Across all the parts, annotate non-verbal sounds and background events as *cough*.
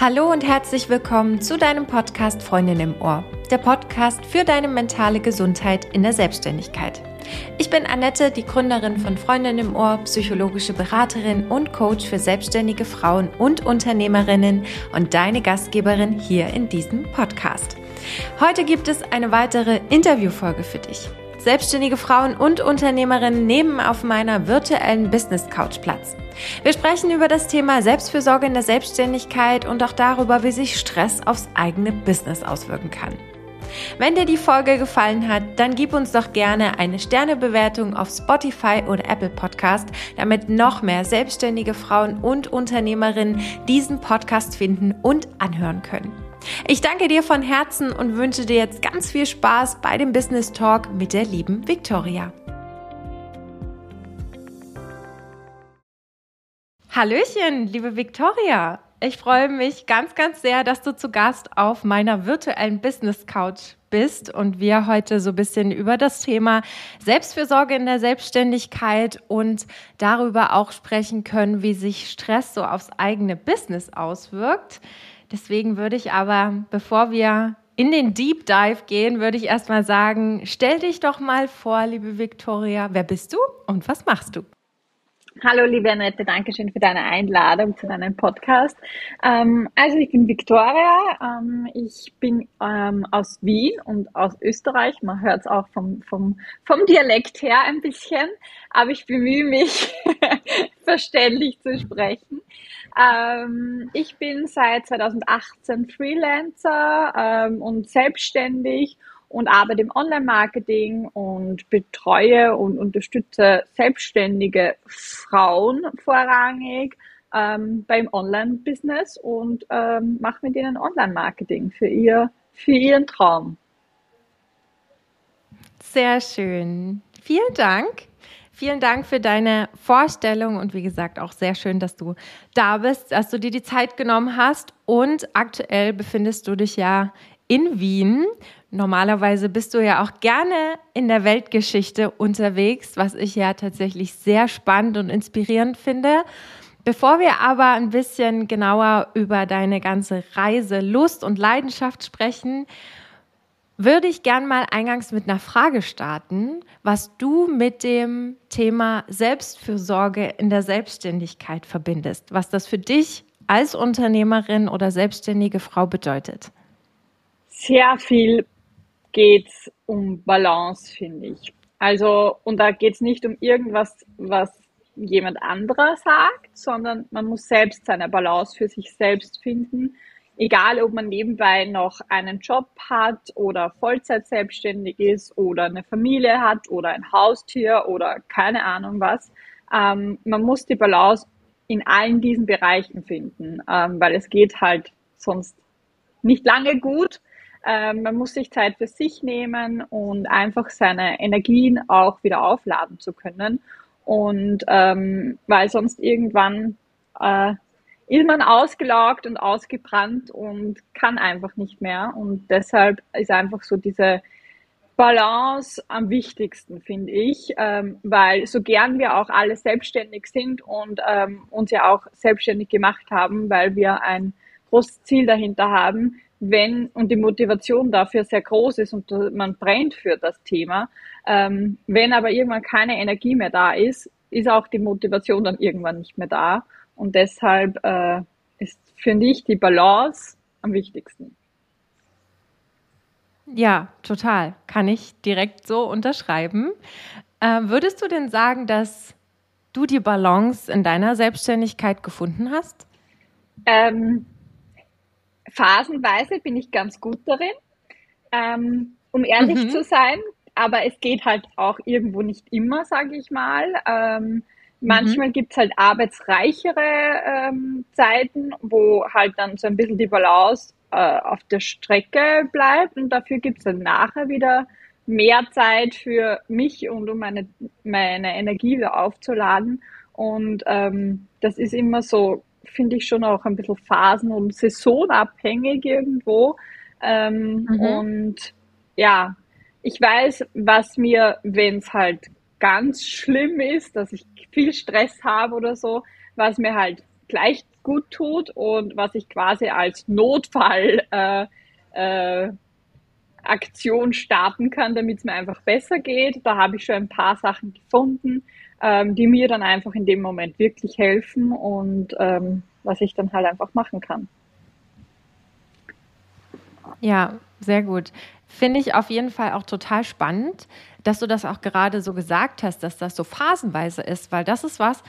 Hallo und herzlich willkommen zu deinem Podcast Freundin im Ohr, der Podcast für deine mentale Gesundheit in der Selbstständigkeit. Ich bin Annette, die Gründerin von Freundin im Ohr, psychologische Beraterin und Coach für selbstständige Frauen und Unternehmerinnen und deine Gastgeberin hier in diesem Podcast. Heute gibt es eine weitere Interviewfolge für dich. Selbstständige Frauen und Unternehmerinnen nehmen auf meiner virtuellen Business Couch Platz. Wir sprechen über das Thema Selbstfürsorge in der Selbstständigkeit und auch darüber, wie sich Stress aufs eigene Business auswirken kann. Wenn dir die Folge gefallen hat, dann gib uns doch gerne eine Sternebewertung auf Spotify oder Apple Podcast, damit noch mehr selbstständige Frauen und Unternehmerinnen diesen Podcast finden und anhören können. Ich danke dir von Herzen und wünsche dir jetzt ganz viel Spaß bei dem Business Talk mit der lieben Victoria. Hallöchen, liebe Victoria. Ich freue mich ganz, ganz sehr, dass du zu Gast auf meiner virtuellen Business Couch bist und wir heute so ein bisschen über das Thema Selbstfürsorge in der Selbstständigkeit und darüber auch sprechen können, wie sich Stress so aufs eigene Business auswirkt. Deswegen würde ich aber, bevor wir in den Deep Dive gehen, würde ich erstmal sagen, stell dich doch mal vor, liebe Victoria, wer bist du und was machst du? Hallo, liebe Annette, danke schön für deine Einladung zu deinem Podcast. Ähm, also ich bin Victoria, ähm, ich bin ähm, aus Wien und aus Österreich. Man hört es auch vom, vom, vom Dialekt her ein bisschen, aber ich bemühe mich, *laughs* verständlich zu sprechen. Ähm, ich bin seit 2018 Freelancer ähm, und selbstständig und arbeite im Online-Marketing und betreue und unterstütze selbstständige Frauen vorrangig ähm, beim Online-Business und ähm, mache mit ihnen Online-Marketing für, ihr, für ihren Traum. Sehr schön. Vielen Dank. Vielen Dank für deine Vorstellung und wie gesagt auch sehr schön, dass du da bist, dass du dir die Zeit genommen hast und aktuell befindest du dich ja in Wien. Normalerweise bist du ja auch gerne in der Weltgeschichte unterwegs, was ich ja tatsächlich sehr spannend und inspirierend finde. Bevor wir aber ein bisschen genauer über deine ganze Reise, Lust und Leidenschaft sprechen, würde ich gern mal eingangs mit einer Frage starten, was du mit dem Thema Selbstfürsorge in der Selbstständigkeit verbindest, was das für dich als Unternehmerin oder selbstständige Frau bedeutet. Sehr viel geht es um Balance, finde ich. Also, und da geht es nicht um irgendwas, was jemand anderer sagt, sondern man muss selbst seine Balance für sich selbst finden. Egal, ob man nebenbei noch einen Job hat oder Vollzeit selbstständig ist oder eine Familie hat oder ein Haustier oder keine Ahnung was. Ähm, man muss die Balance in allen diesen Bereichen finden, ähm, weil es geht halt sonst nicht lange gut man muss sich Zeit für sich nehmen und einfach seine Energien auch wieder aufladen zu können. Und ähm, weil sonst irgendwann äh, ist man ausgelaugt und ausgebrannt und kann einfach nicht mehr. Und deshalb ist einfach so diese Balance am wichtigsten, finde ich, ähm, weil so gern wir auch alle selbstständig sind und ähm, uns ja auch selbstständig gemacht haben, weil wir ein großes Ziel dahinter haben, wenn und die Motivation dafür sehr groß ist und man brennt für das Thema. Ähm, wenn aber irgendwann keine Energie mehr da ist, ist auch die Motivation dann irgendwann nicht mehr da. Und deshalb äh, ist, finde ich, die Balance am wichtigsten. Ja, total. Kann ich direkt so unterschreiben. Äh, würdest du denn sagen, dass du die Balance in deiner Selbstständigkeit gefunden hast? Ähm, phasenweise bin ich ganz gut darin, ähm, um ehrlich mhm. zu sein. Aber es geht halt auch irgendwo nicht immer, sage ich mal. Ähm, manchmal mhm. gibt es halt arbeitsreichere ähm, Zeiten, wo halt dann so ein bisschen die Balance äh, auf der Strecke bleibt und dafür gibt es dann nachher wieder mehr Zeit für mich und um meine, meine Energie wieder aufzuladen. Und ähm, das ist immer so finde ich schon auch ein bisschen phasen- und saisonabhängig irgendwo. Ähm, mhm. Und ja, ich weiß, was mir, wenn es halt ganz schlimm ist, dass ich viel Stress habe oder so, was mir halt gleich gut tut und was ich quasi als Notfall äh, äh, Aktion starten kann, damit es mir einfach besser geht. Da habe ich schon ein paar Sachen gefunden, ähm, die mir dann einfach in dem Moment wirklich helfen und ähm, was ich dann halt einfach machen kann. Ja, sehr gut. Finde ich auf jeden Fall auch total spannend, dass du das auch gerade so gesagt hast, dass das so phasenweise ist, weil das ist was,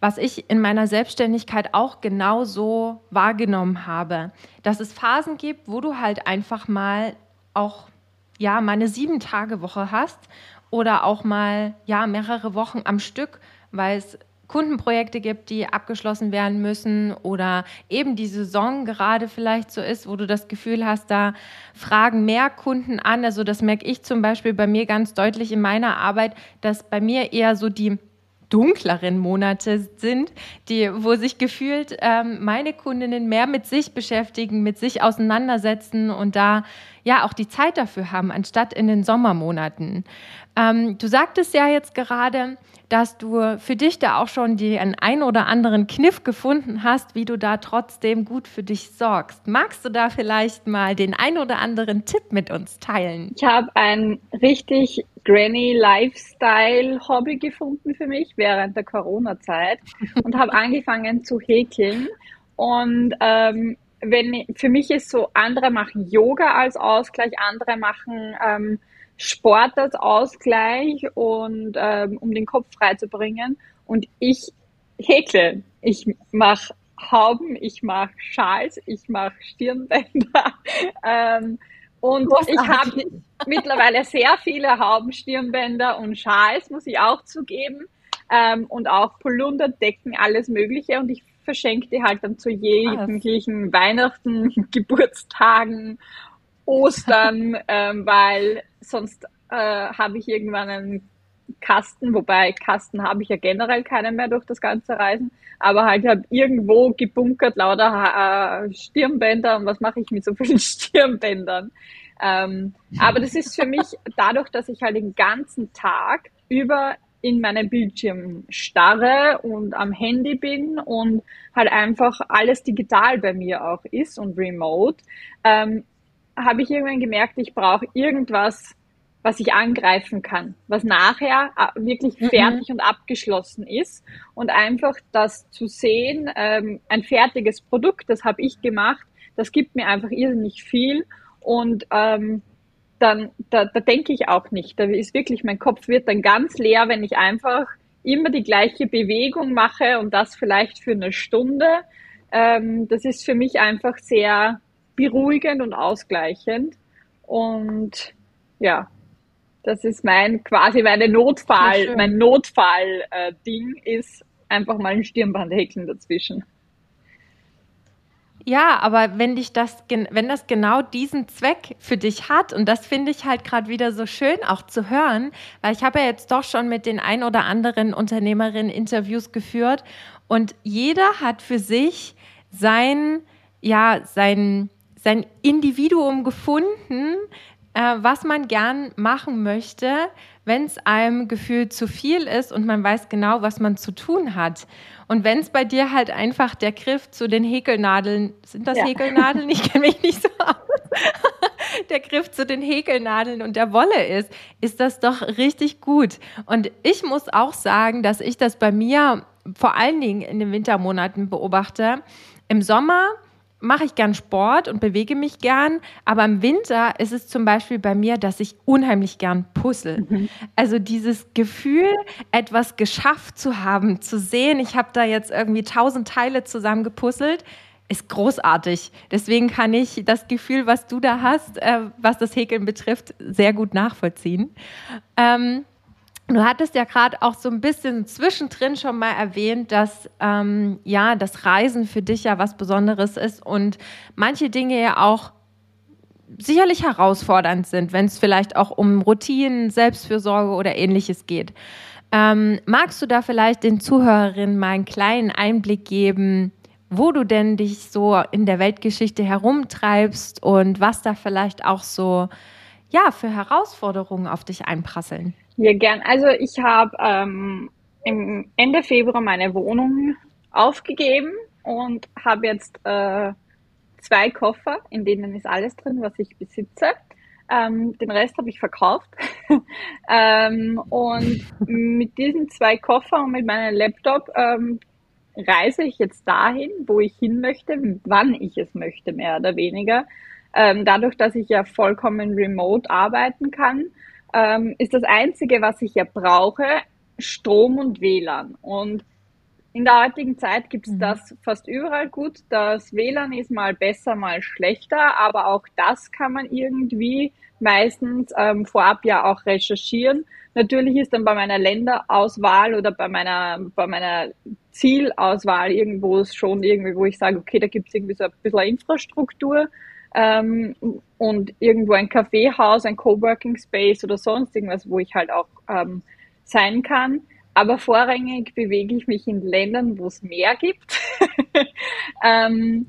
was ich in meiner Selbstständigkeit auch genau so wahrgenommen habe, dass es Phasen gibt, wo du halt einfach mal auch ja meine sieben Tage Woche hast oder auch mal ja mehrere Wochen am Stück, weil es Kundenprojekte gibt, die abgeschlossen werden müssen oder eben die Saison gerade vielleicht so ist, wo du das Gefühl hast, da fragen mehr Kunden an. Also das merke ich zum Beispiel bei mir ganz deutlich in meiner Arbeit, dass bei mir eher so die dunkleren Monate sind, die, wo sich gefühlt ähm, meine Kundinnen mehr mit sich beschäftigen, mit sich auseinandersetzen und da ja auch die Zeit dafür haben, anstatt in den Sommermonaten. Ähm, du sagtest ja jetzt gerade, dass du für dich da auch schon den ein oder anderen Kniff gefunden hast, wie du da trotzdem gut für dich sorgst. Magst du da vielleicht mal den ein oder anderen Tipp mit uns teilen? Ich habe ein richtig Granny Lifestyle Hobby gefunden für mich während der Corona-Zeit und habe *laughs* angefangen zu häkeln. Und ähm, wenn für mich ist so, andere machen Yoga als Ausgleich, andere machen ähm, Sport als Ausgleich und ähm, um den Kopf frei zu bringen. Und ich häkle. Ich mache Hauben, ich mache Schals, ich mache Stirnbänder. *laughs* ähm, und ich habe *laughs* mittlerweile sehr viele Hauben, Stirnbänder und Schals, muss ich auch zugeben. Ähm, und auch Polunder, Decken, alles Mögliche. Und ich verschenke die halt dann zu jeglichen Weihnachten, *laughs* Geburtstagen Ostern, *laughs* ähm, weil sonst äh, habe ich irgendwann einen Kasten, wobei Kasten habe ich ja generell keinen mehr durch das ganze Reisen, aber halt habe irgendwo gebunkert lauter äh, Stirnbänder und was mache ich mit so vielen *laughs* Stirnbändern? Ähm, aber das ist für mich dadurch, dass ich halt den ganzen Tag über in meinem Bildschirm starre und am Handy bin und halt einfach alles digital bei mir auch ist und remote, ähm, habe ich irgendwann gemerkt, ich brauche irgendwas, was ich angreifen kann, was nachher äh, wirklich mhm. fertig und abgeschlossen ist. Und einfach das zu sehen, ähm, ein fertiges Produkt, das habe ich gemacht, das gibt mir einfach irrsinnig viel. Und ähm, dann, da, da denke ich auch nicht. Da ist wirklich, mein Kopf wird dann ganz leer, wenn ich einfach immer die gleiche Bewegung mache und das vielleicht für eine Stunde. Ähm, das ist für mich einfach sehr beruhigend und ausgleichend. Und ja, das ist mein quasi meine Notfall, mein Notfall-Ding äh, ist einfach mal ein Stirnband häkeln dazwischen. Ja, aber wenn dich das, wenn das genau diesen Zweck für dich hat, und das finde ich halt gerade wieder so schön auch zu hören, weil ich habe ja jetzt doch schon mit den ein oder anderen Unternehmerinnen Interviews geführt und jeder hat für sich sein, ja, sein, sein Individuum gefunden, äh, was man gern machen möchte, wenn es einem gefühlt zu viel ist und man weiß genau, was man zu tun hat. Und wenn es bei dir halt einfach der Griff zu den Häkelnadeln, sind das ja. Häkelnadeln? Ich kenne mich nicht so aus. der Griff zu den Häkelnadeln und der Wolle ist, ist das doch richtig gut. Und ich muss auch sagen, dass ich das bei mir vor allen Dingen in den Wintermonaten beobachte. Im Sommer mache ich gern Sport und bewege mich gern, aber im Winter ist es zum Beispiel bei mir, dass ich unheimlich gern puzzle. Mhm. Also dieses Gefühl, etwas geschafft zu haben, zu sehen, ich habe da jetzt irgendwie tausend Teile zusammengepuzzelt, ist großartig. Deswegen kann ich das Gefühl, was du da hast, äh, was das Häkeln betrifft, sehr gut nachvollziehen. Ähm, Du hattest ja gerade auch so ein bisschen zwischendrin schon mal erwähnt, dass ähm, ja das Reisen für dich ja was Besonderes ist und manche Dinge ja auch sicherlich herausfordernd sind, wenn es vielleicht auch um Routinen, Selbstfürsorge oder ähnliches geht. Ähm, magst du da vielleicht den Zuhörerinnen mal einen kleinen Einblick geben, wo du denn dich so in der Weltgeschichte herumtreibst und was da vielleicht auch so ja für Herausforderungen auf dich einprasseln? Ja, gern. Also ich habe ähm, im Ende Februar meine Wohnung aufgegeben und habe jetzt äh, zwei Koffer, in denen ist alles drin, was ich besitze. Ähm, den Rest habe ich verkauft. *laughs* ähm, und *laughs* mit diesen zwei Koffern und mit meinem Laptop ähm, reise ich jetzt dahin, wo ich hin möchte, wann ich es möchte, mehr oder weniger. Ähm, dadurch, dass ich ja vollkommen remote arbeiten kann, ähm, ist das Einzige, was ich ja brauche, Strom und WLAN. Und in der heutigen Zeit gibt es mhm. das fast überall gut. Das WLAN ist mal besser, mal schlechter, aber auch das kann man irgendwie meistens ähm, vorab ja auch recherchieren. Natürlich ist dann bei meiner Länderauswahl oder bei meiner, bei meiner Zielauswahl irgendwo schon irgendwie, wo ich sage, okay, da gibt es irgendwie so ein bisschen Infrastruktur ähm, und irgendwo ein Kaffeehaus, ein Coworking Space oder sonst irgendwas, wo ich halt auch ähm, sein kann. Aber vorrangig bewege ich mich in Ländern, wo es Meer gibt *laughs* ähm,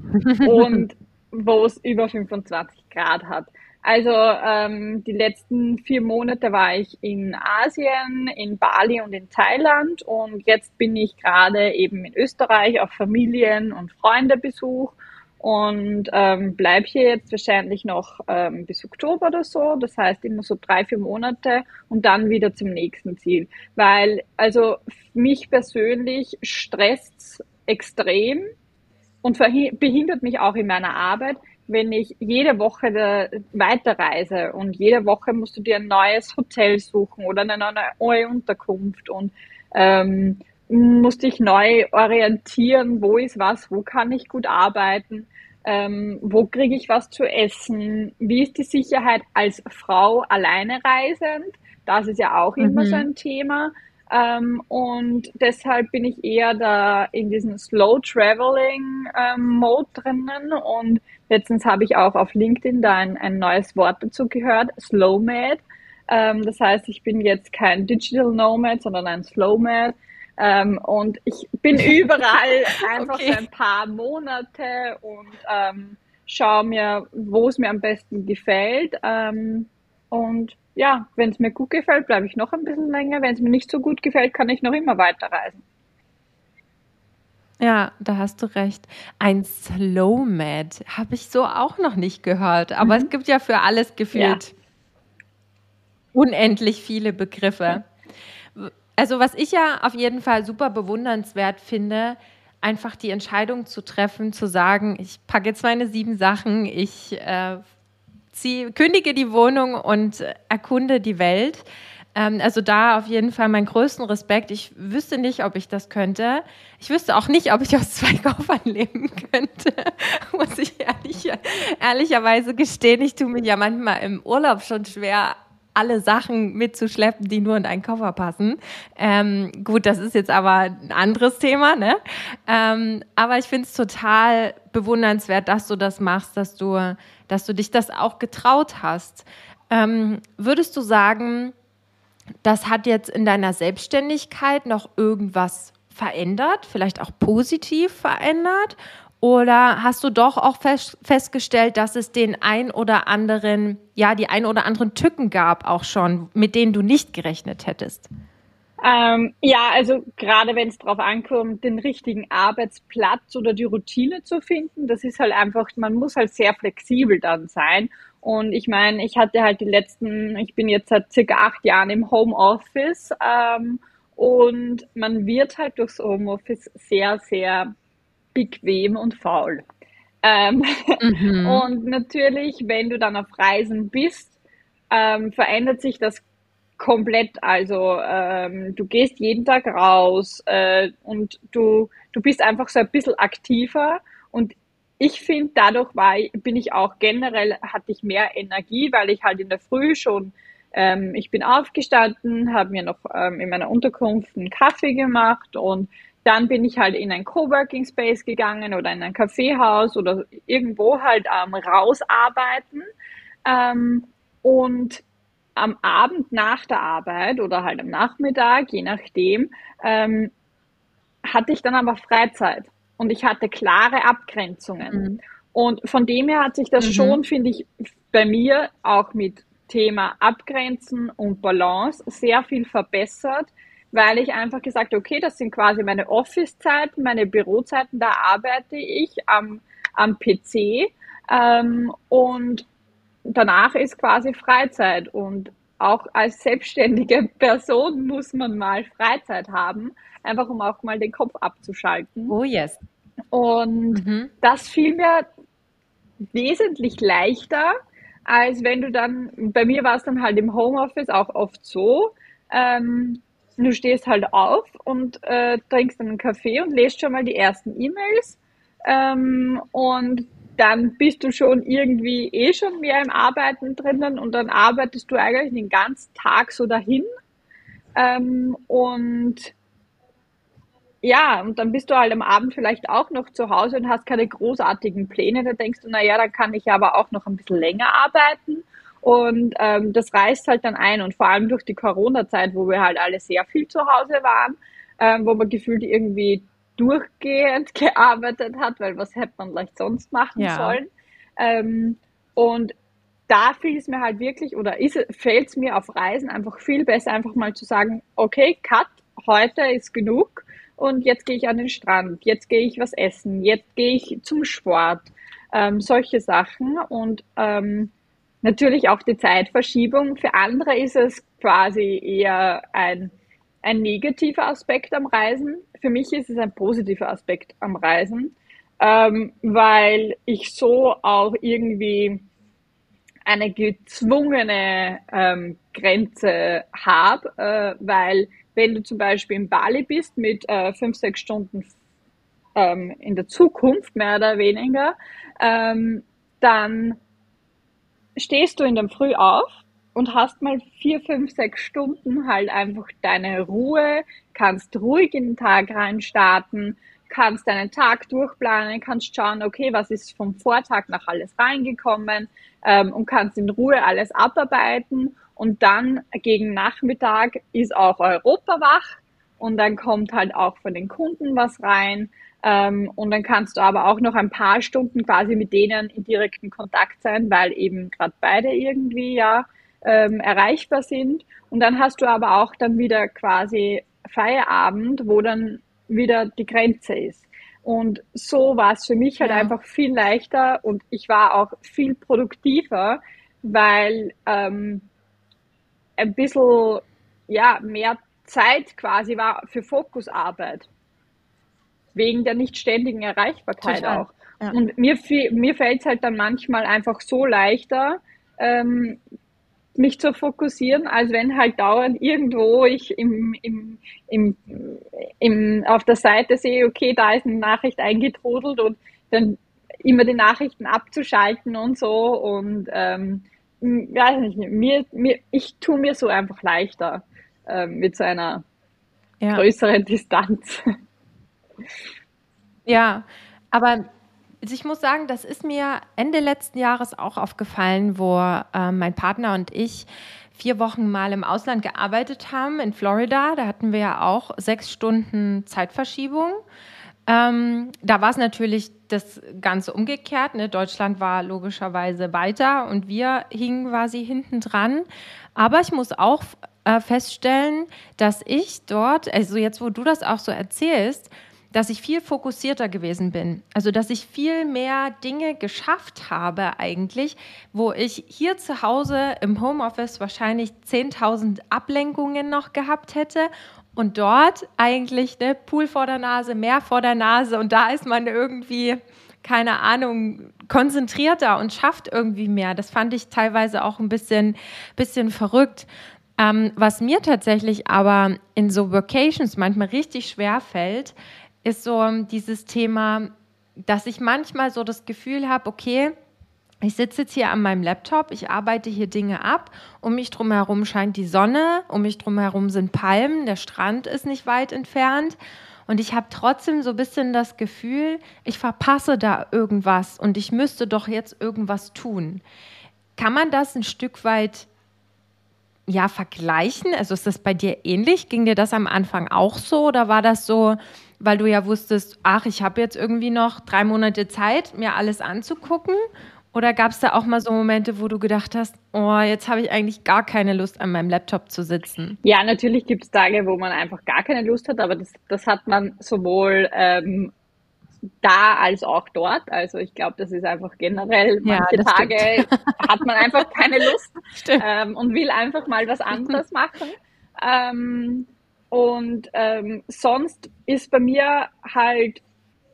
und wo es über 25 Grad hat. Also ähm, die letzten vier Monate war ich in Asien, in Bali und in Thailand und jetzt bin ich gerade eben in Österreich auf Familien- und Freundebesuch und ähm, bleibe hier jetzt wahrscheinlich noch ähm, bis Oktober oder so. Das heißt immer so drei, vier Monate und dann wieder zum nächsten Ziel. Weil also mich persönlich stresst extrem und behindert mich auch in meiner Arbet, wenn ich jede Woche weiterreise und jede Woche musst du dir ein neues Hotel suchen oder eine neue Unterkunft und ähm, musst dich neu orientieren, wo ist was, wo kann ich gut arbeiten ähm, wo kriege ich was zu essen, wie ist die Sicherheit als Frau alleine reisend, das ist ja auch immer mhm. so ein Thema. Ähm, und deshalb bin ich eher da in diesem Slow Traveling ähm, Mode drinnen. Und letztens habe ich auch auf LinkedIn da ein, ein neues Wort dazu gehört, Slow Mad. Ähm, das heißt, ich bin jetzt kein Digital Nomad, sondern ein Slow Mad. Ähm, und ich bin *laughs* überall einfach okay. für ein paar Monate und ähm, schaue mir, wo es mir am besten gefällt. Ähm, und ja, wenn es mir gut gefällt, bleibe ich noch ein bisschen länger. Wenn es mir nicht so gut gefällt, kann ich noch immer weiterreisen. Ja, da hast du recht. Ein Slow Mad habe ich so auch noch nicht gehört, aber mhm. es gibt ja für alles gefühlt ja. unendlich viele Begriffe. Also was ich ja auf jeden Fall super bewundernswert finde, einfach die Entscheidung zu treffen, zu sagen, ich packe jetzt meine sieben Sachen, ich äh, zieh, kündige die Wohnung und erkunde die Welt. Ähm, also da auf jeden Fall meinen größten Respekt. Ich wüsste nicht, ob ich das könnte. Ich wüsste auch nicht, ob ich aus zwei *laughs* Koffern leben könnte, *laughs* muss ich ehrlich, ehrlicherweise gestehen. Ich tue mir ja manchmal im Urlaub schon schwer, alle Sachen mitzuschleppen, die nur in einen Koffer passen. Ähm, gut, das ist jetzt aber ein anderes Thema, ne? Ähm, aber ich finde es total bewundernswert, dass du das machst, dass du, dass du dich das auch getraut hast. Ähm, würdest du sagen, das hat jetzt in deiner Selbstständigkeit noch irgendwas verändert, vielleicht auch positiv verändert? Oder hast du doch auch fest, festgestellt, dass es den ein oder anderen, ja, die ein oder anderen Tücken gab auch schon, mit denen du nicht gerechnet hättest? Ähm, ja, also gerade wenn es darauf ankommt, den richtigen Arbeitsplatz oder die Routine zu finden, das ist halt einfach, man muss halt sehr flexibel dann sein. Und ich meine, ich hatte halt die letzten, ich bin jetzt seit circa acht Jahren im Homeoffice ähm, und man wird halt durchs Homeoffice sehr, sehr bequem und faul. Ähm, mhm. *laughs* Und natürlich, wenn du dann auf Reisen bist, ähm, verändert sich das komplett. Also ähm, du gehst jeden Tag raus äh, und du, du bist einfach so ein bisschen aktiver. Und ich finde, dadurch war, bin ich auch generell, hatte ich mehr Energie, weil ich halt in der Früh schon, ähm, ich bin aufgestanden, habe mir noch ähm, in meiner Unterkunft einen Kaffee gemacht und dann bin ich halt in ein Coworking Space gegangen oder in ein Kaffeehaus oder irgendwo halt ähm, rausarbeiten. Ähm, und am Abend nach der Arbeit oder halt am Nachmittag, je nachdem, ähm, hatte ich dann aber Freizeit und ich hatte klare Abgrenzungen. Mhm. Und von dem her hat sich das mhm. schon, finde ich, bei mir auch mit Thema Abgrenzen und Balance sehr viel verbessert, weil ich einfach gesagt habe, okay, das sind quasi meine Office-Zeiten, meine Bürozeiten, da arbeite ich am, am PC ähm, und danach ist quasi Freizeit und auch als selbstständige *laughs* Person muss man mal Freizeit haben, einfach um auch mal den Kopf abzuschalten. Oh yes. Und mhm. das fiel mir wesentlich leichter, als wenn du dann, bei mir war es dann halt im Homeoffice auch oft so, ähm, du stehst halt auf und äh, trinkst einen Kaffee und lest schon mal die ersten E-Mails ähm, und dann bist du schon irgendwie eh schon mehr im Arbeiten drinnen und dann arbeitest du eigentlich den ganzen Tag so dahin. Ähm, und ja, und dann bist du halt am Abend vielleicht auch noch zu Hause und hast keine großartigen Pläne. Da denkst du, naja, dann kann ich aber auch noch ein bisschen länger arbeiten. Und ähm, das reißt halt dann ein. Und vor allem durch die Corona-Zeit, wo wir halt alle sehr viel zu Hause waren, ähm, wo man gefühlt irgendwie durchgehend *laughs* gearbeitet hat, weil was hätte man vielleicht sonst machen ja. sollen. Ähm, und da fiel es mir halt wirklich, oder fällt es mir auf Reisen einfach viel besser, einfach mal zu sagen, okay, cut, heute ist genug und jetzt gehe ich an den Strand, jetzt gehe ich was essen, jetzt gehe ich zum Sport, ähm, solche Sachen und ähm, natürlich auch die Zeitverschiebung. Für andere ist es quasi eher ein ein negativer Aspekt am Reisen. Für mich ist es ein positiver Aspekt am Reisen, ähm, weil ich so auch irgendwie eine gezwungene ähm, Grenze habe, äh, weil wenn du zum Beispiel in Bali bist mit äh, fünf, sechs Stunden ähm, in der Zukunft, mehr oder weniger, ähm, dann stehst du in der Früh auf, und hast mal vier, fünf, sechs Stunden halt einfach deine Ruhe, kannst ruhig in den Tag reinstarten, kannst deinen Tag durchplanen, kannst schauen, okay, was ist vom Vortag nach alles reingekommen ähm, und kannst in Ruhe alles abarbeiten. Und dann gegen Nachmittag ist auch Europa wach und dann kommt halt auch von den Kunden was rein. Ähm, und dann kannst du aber auch noch ein paar Stunden quasi mit denen in direkten Kontakt sein, weil eben gerade beide irgendwie ja ähm, erreichbar sind. Und dann hast du aber auch dann wieder quasi Feierabend, wo dann wieder die Grenze ist. Und so war es für mich halt ja. einfach viel leichter und ich war auch viel produktiver, weil ähm, ein bisschen ja, mehr Zeit quasi war für Fokusarbeit. Wegen der nicht ständigen Erreichbarkeit Total. auch. Ja. Und mir, mir fällt es halt dann manchmal einfach so leichter, ähm, mich zu fokussieren, als wenn halt dauernd irgendwo ich im, im, im, im, auf der Seite sehe, okay, da ist eine Nachricht eingetrudelt und dann immer die Nachrichten abzuschalten und so und ähm, weiß nicht, mir, mir, ich tue mir so einfach leichter ähm, mit so einer ja. größeren Distanz. *laughs* Ja, aber also ich muss sagen, das ist mir Ende letzten Jahres auch aufgefallen, wo äh, mein Partner und ich vier Wochen mal im Ausland gearbeitet haben, in Florida. Da hatten wir ja auch sechs Stunden Zeitverschiebung. Ähm, da war es natürlich das Ganze umgekehrt. Ne? Deutschland war logischerweise weiter und wir hingen quasi hinten dran. Aber ich muss auch äh, feststellen, dass ich dort, also jetzt, wo du das auch so erzählst, dass ich viel fokussierter gewesen bin. Also, dass ich viel mehr Dinge geschafft habe eigentlich, wo ich hier zu Hause im Homeoffice wahrscheinlich 10.000 Ablenkungen noch gehabt hätte und dort eigentlich ne Pool vor der Nase, Meer vor der Nase und da ist man irgendwie keine Ahnung, konzentrierter und schafft irgendwie mehr. Das fand ich teilweise auch ein bisschen, bisschen verrückt. Ähm, was mir tatsächlich aber in so Vocations manchmal richtig schwer fällt, ist so dieses Thema, dass ich manchmal so das Gefühl habe, okay, ich sitze jetzt hier an meinem Laptop, ich arbeite hier Dinge ab, um mich drumherum scheint die Sonne, um mich drumherum sind Palmen, der Strand ist nicht weit entfernt und ich habe trotzdem so ein bisschen das Gefühl, ich verpasse da irgendwas und ich müsste doch jetzt irgendwas tun. Kann man das ein Stück weit ja vergleichen? Also ist das bei dir ähnlich? Ging dir das am Anfang auch so oder war das so, weil du ja wusstest, ach, ich habe jetzt irgendwie noch drei Monate Zeit, mir alles anzugucken? Oder gab es da auch mal so Momente, wo du gedacht hast, oh, jetzt habe ich eigentlich gar keine Lust, an meinem Laptop zu sitzen? Ja, natürlich gibt es Tage, wo man einfach gar keine Lust hat, aber das, das hat man sowohl ähm, da als auch dort. Also ich glaube, das ist einfach generell, manche ja, Tage hat man einfach keine Lust *laughs* ähm, und will einfach mal was anderes machen. Ähm, und ähm, sonst ist bei mir halt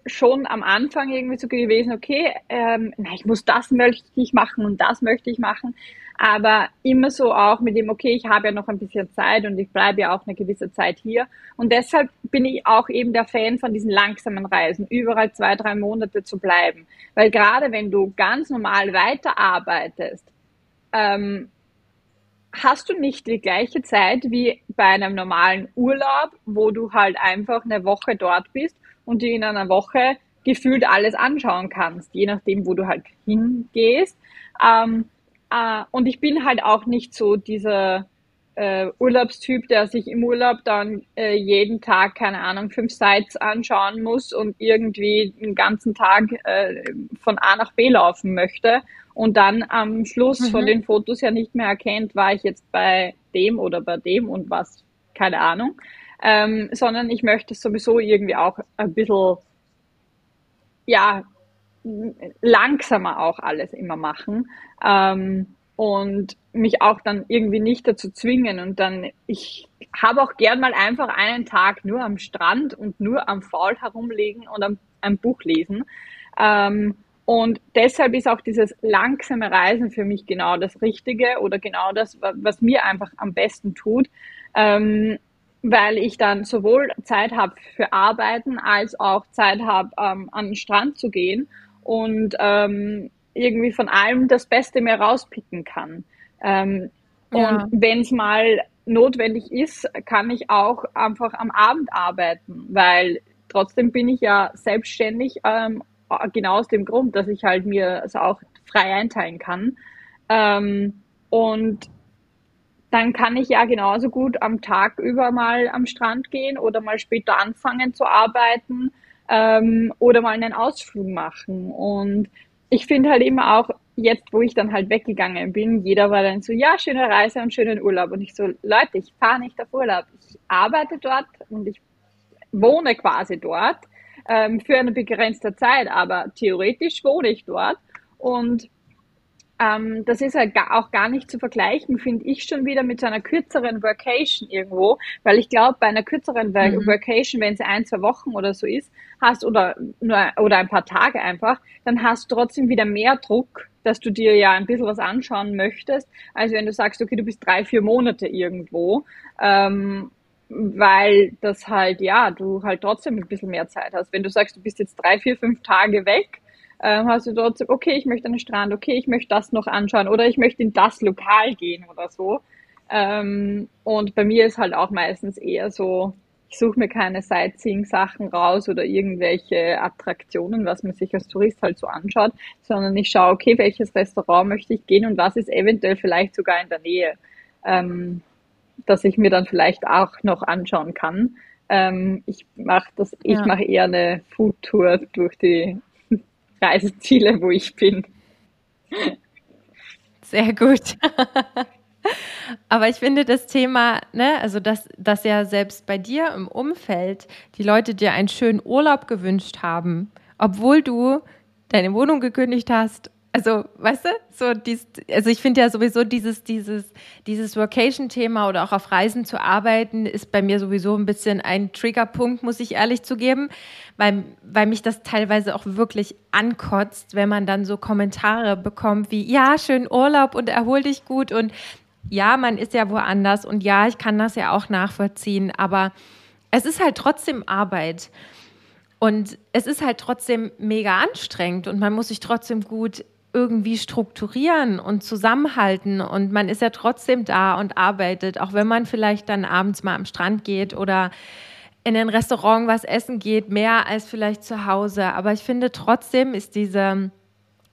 schon am Anfang irgendwie so gewesen, okay, ähm, na, ich muss das möchte ich machen und das möchte ich machen, aber immer so auch mit dem, okay, ich habe ja noch ein bisschen Zeit und ich bleibe ja auch eine gewisse Zeit hier. Und deshalb bin ich auch eben der Fan von diesen langsamen Reisen, überall zwei, drei Monate zu bleiben, weil gerade wenn du ganz normal weiterarbeitest, ähm, hast du nicht die gleiche Zeit wie bei einem normalen Urlaub, wo du halt einfach eine Woche dort bist und dir in einer Woche gefühlt alles anschauen kannst, je nachdem, wo du halt hingehst. Ähm, äh, und ich bin halt auch nicht so dieser äh, Urlaubstyp, der sich im Urlaub dann äh, jeden Tag, keine Ahnung, fünf Sites anschauen muss und irgendwie den ganzen Tag äh, von A nach B laufen möchte und dann am Schluss mhm. von den Fotos ja nicht mehr erkennt, war ich jetzt bei dem oder bei dem und was, keine Ahnung ähm, sondern ich möchte sowieso irgendwie auch ein bisschen, ja, langsamer auch alles immer machen ähm, und mich auch dann irgendwie nicht dazu zwingen und dann, ich habe auch gern mal einfach einen Tag nur am Strand und nur am Faul herumlegen und am, ein Buch lesen. Ähm, und deshalb ist auch dieses langsame Reisen für mich genau das Richtige oder genau das, was mir einfach am besten tut. Ähm, weil ich dann sowohl Zeit habe für Arbeiten als auch Zeit habe, ähm, an den Strand zu gehen und ähm, irgendwie von allem das Beste mehr rauspicken kann. Ähm, ja. Und wenn es mal notwendig ist, kann ich auch einfach am Abend arbeiten, weil trotzdem bin ich ja selbstständig, ähm, genau aus dem Grund, dass ich halt mir es auch frei einteilen kann. Ähm, und dann kann ich ja genauso gut am Tag über mal am Strand gehen oder mal später anfangen zu arbeiten ähm, oder mal einen Ausflug machen. Und ich finde halt immer auch, jetzt wo ich dann halt weggegangen bin, jeder war dann so, ja, schöne Reise und schönen Urlaub. Und ich so, Leute, ich fahre nicht auf Urlaub. Ich arbeite dort und ich wohne quasi dort ähm, für eine begrenzte Zeit, aber theoretisch wohne ich dort. Und ähm, das ist halt auch gar nicht zu vergleichen, finde ich schon wieder mit so einer kürzeren Vacation irgendwo, weil ich glaube, bei einer kürzeren mhm. Vacation, wenn sie ein, zwei Wochen oder so ist, hast oder nur oder ein paar Tage einfach, dann hast du trotzdem wieder mehr Druck, dass du dir ja ein bisschen was anschauen möchtest, als wenn du sagst, okay, du bist drei, vier Monate irgendwo. Ähm, weil das halt, ja, du halt trotzdem ein bisschen mehr Zeit hast. Wenn du sagst, du bist jetzt drei, vier, fünf Tage weg, ähm, hast du trotzdem, okay, ich möchte an den Strand, okay, ich möchte das noch anschauen oder ich möchte in das Lokal gehen oder so. Ähm, und bei mir ist halt auch meistens eher so, ich suche mir keine Sightseeing-Sachen raus oder irgendwelche Attraktionen, was man sich als Tourist halt so anschaut, sondern ich schaue, okay, welches Restaurant möchte ich gehen und was ist eventuell vielleicht sogar in der Nähe, ähm, dass ich mir dann vielleicht auch noch anschauen kann. Ähm, ich mache das, ich ja. mache eher eine Foodtour durch die Reiseziele, wo ich bin. Sehr gut. Aber ich finde das Thema, ne, also dass, dass ja selbst bei dir im Umfeld die Leute dir einen schönen Urlaub gewünscht haben, obwohl du deine Wohnung gekündigt hast also, weißt du, so dies, also ich finde ja sowieso dieses, dieses, dieses Vocation-Thema oder auch auf Reisen zu arbeiten, ist bei mir sowieso ein bisschen ein Triggerpunkt, muss ich ehrlich zugeben, weil, weil mich das teilweise auch wirklich ankotzt, wenn man dann so Kommentare bekommt wie, ja, schön Urlaub und erhol dich gut und ja, man ist ja woanders und ja, ich kann das ja auch nachvollziehen, aber es ist halt trotzdem Arbeit. Und es ist halt trotzdem mega anstrengend und man muss sich trotzdem gut irgendwie strukturieren und zusammenhalten und man ist ja trotzdem da und arbeitet, auch wenn man vielleicht dann abends mal am Strand geht oder in ein Restaurant was essen geht, mehr als vielleicht zu Hause. Aber ich finde trotzdem ist diese,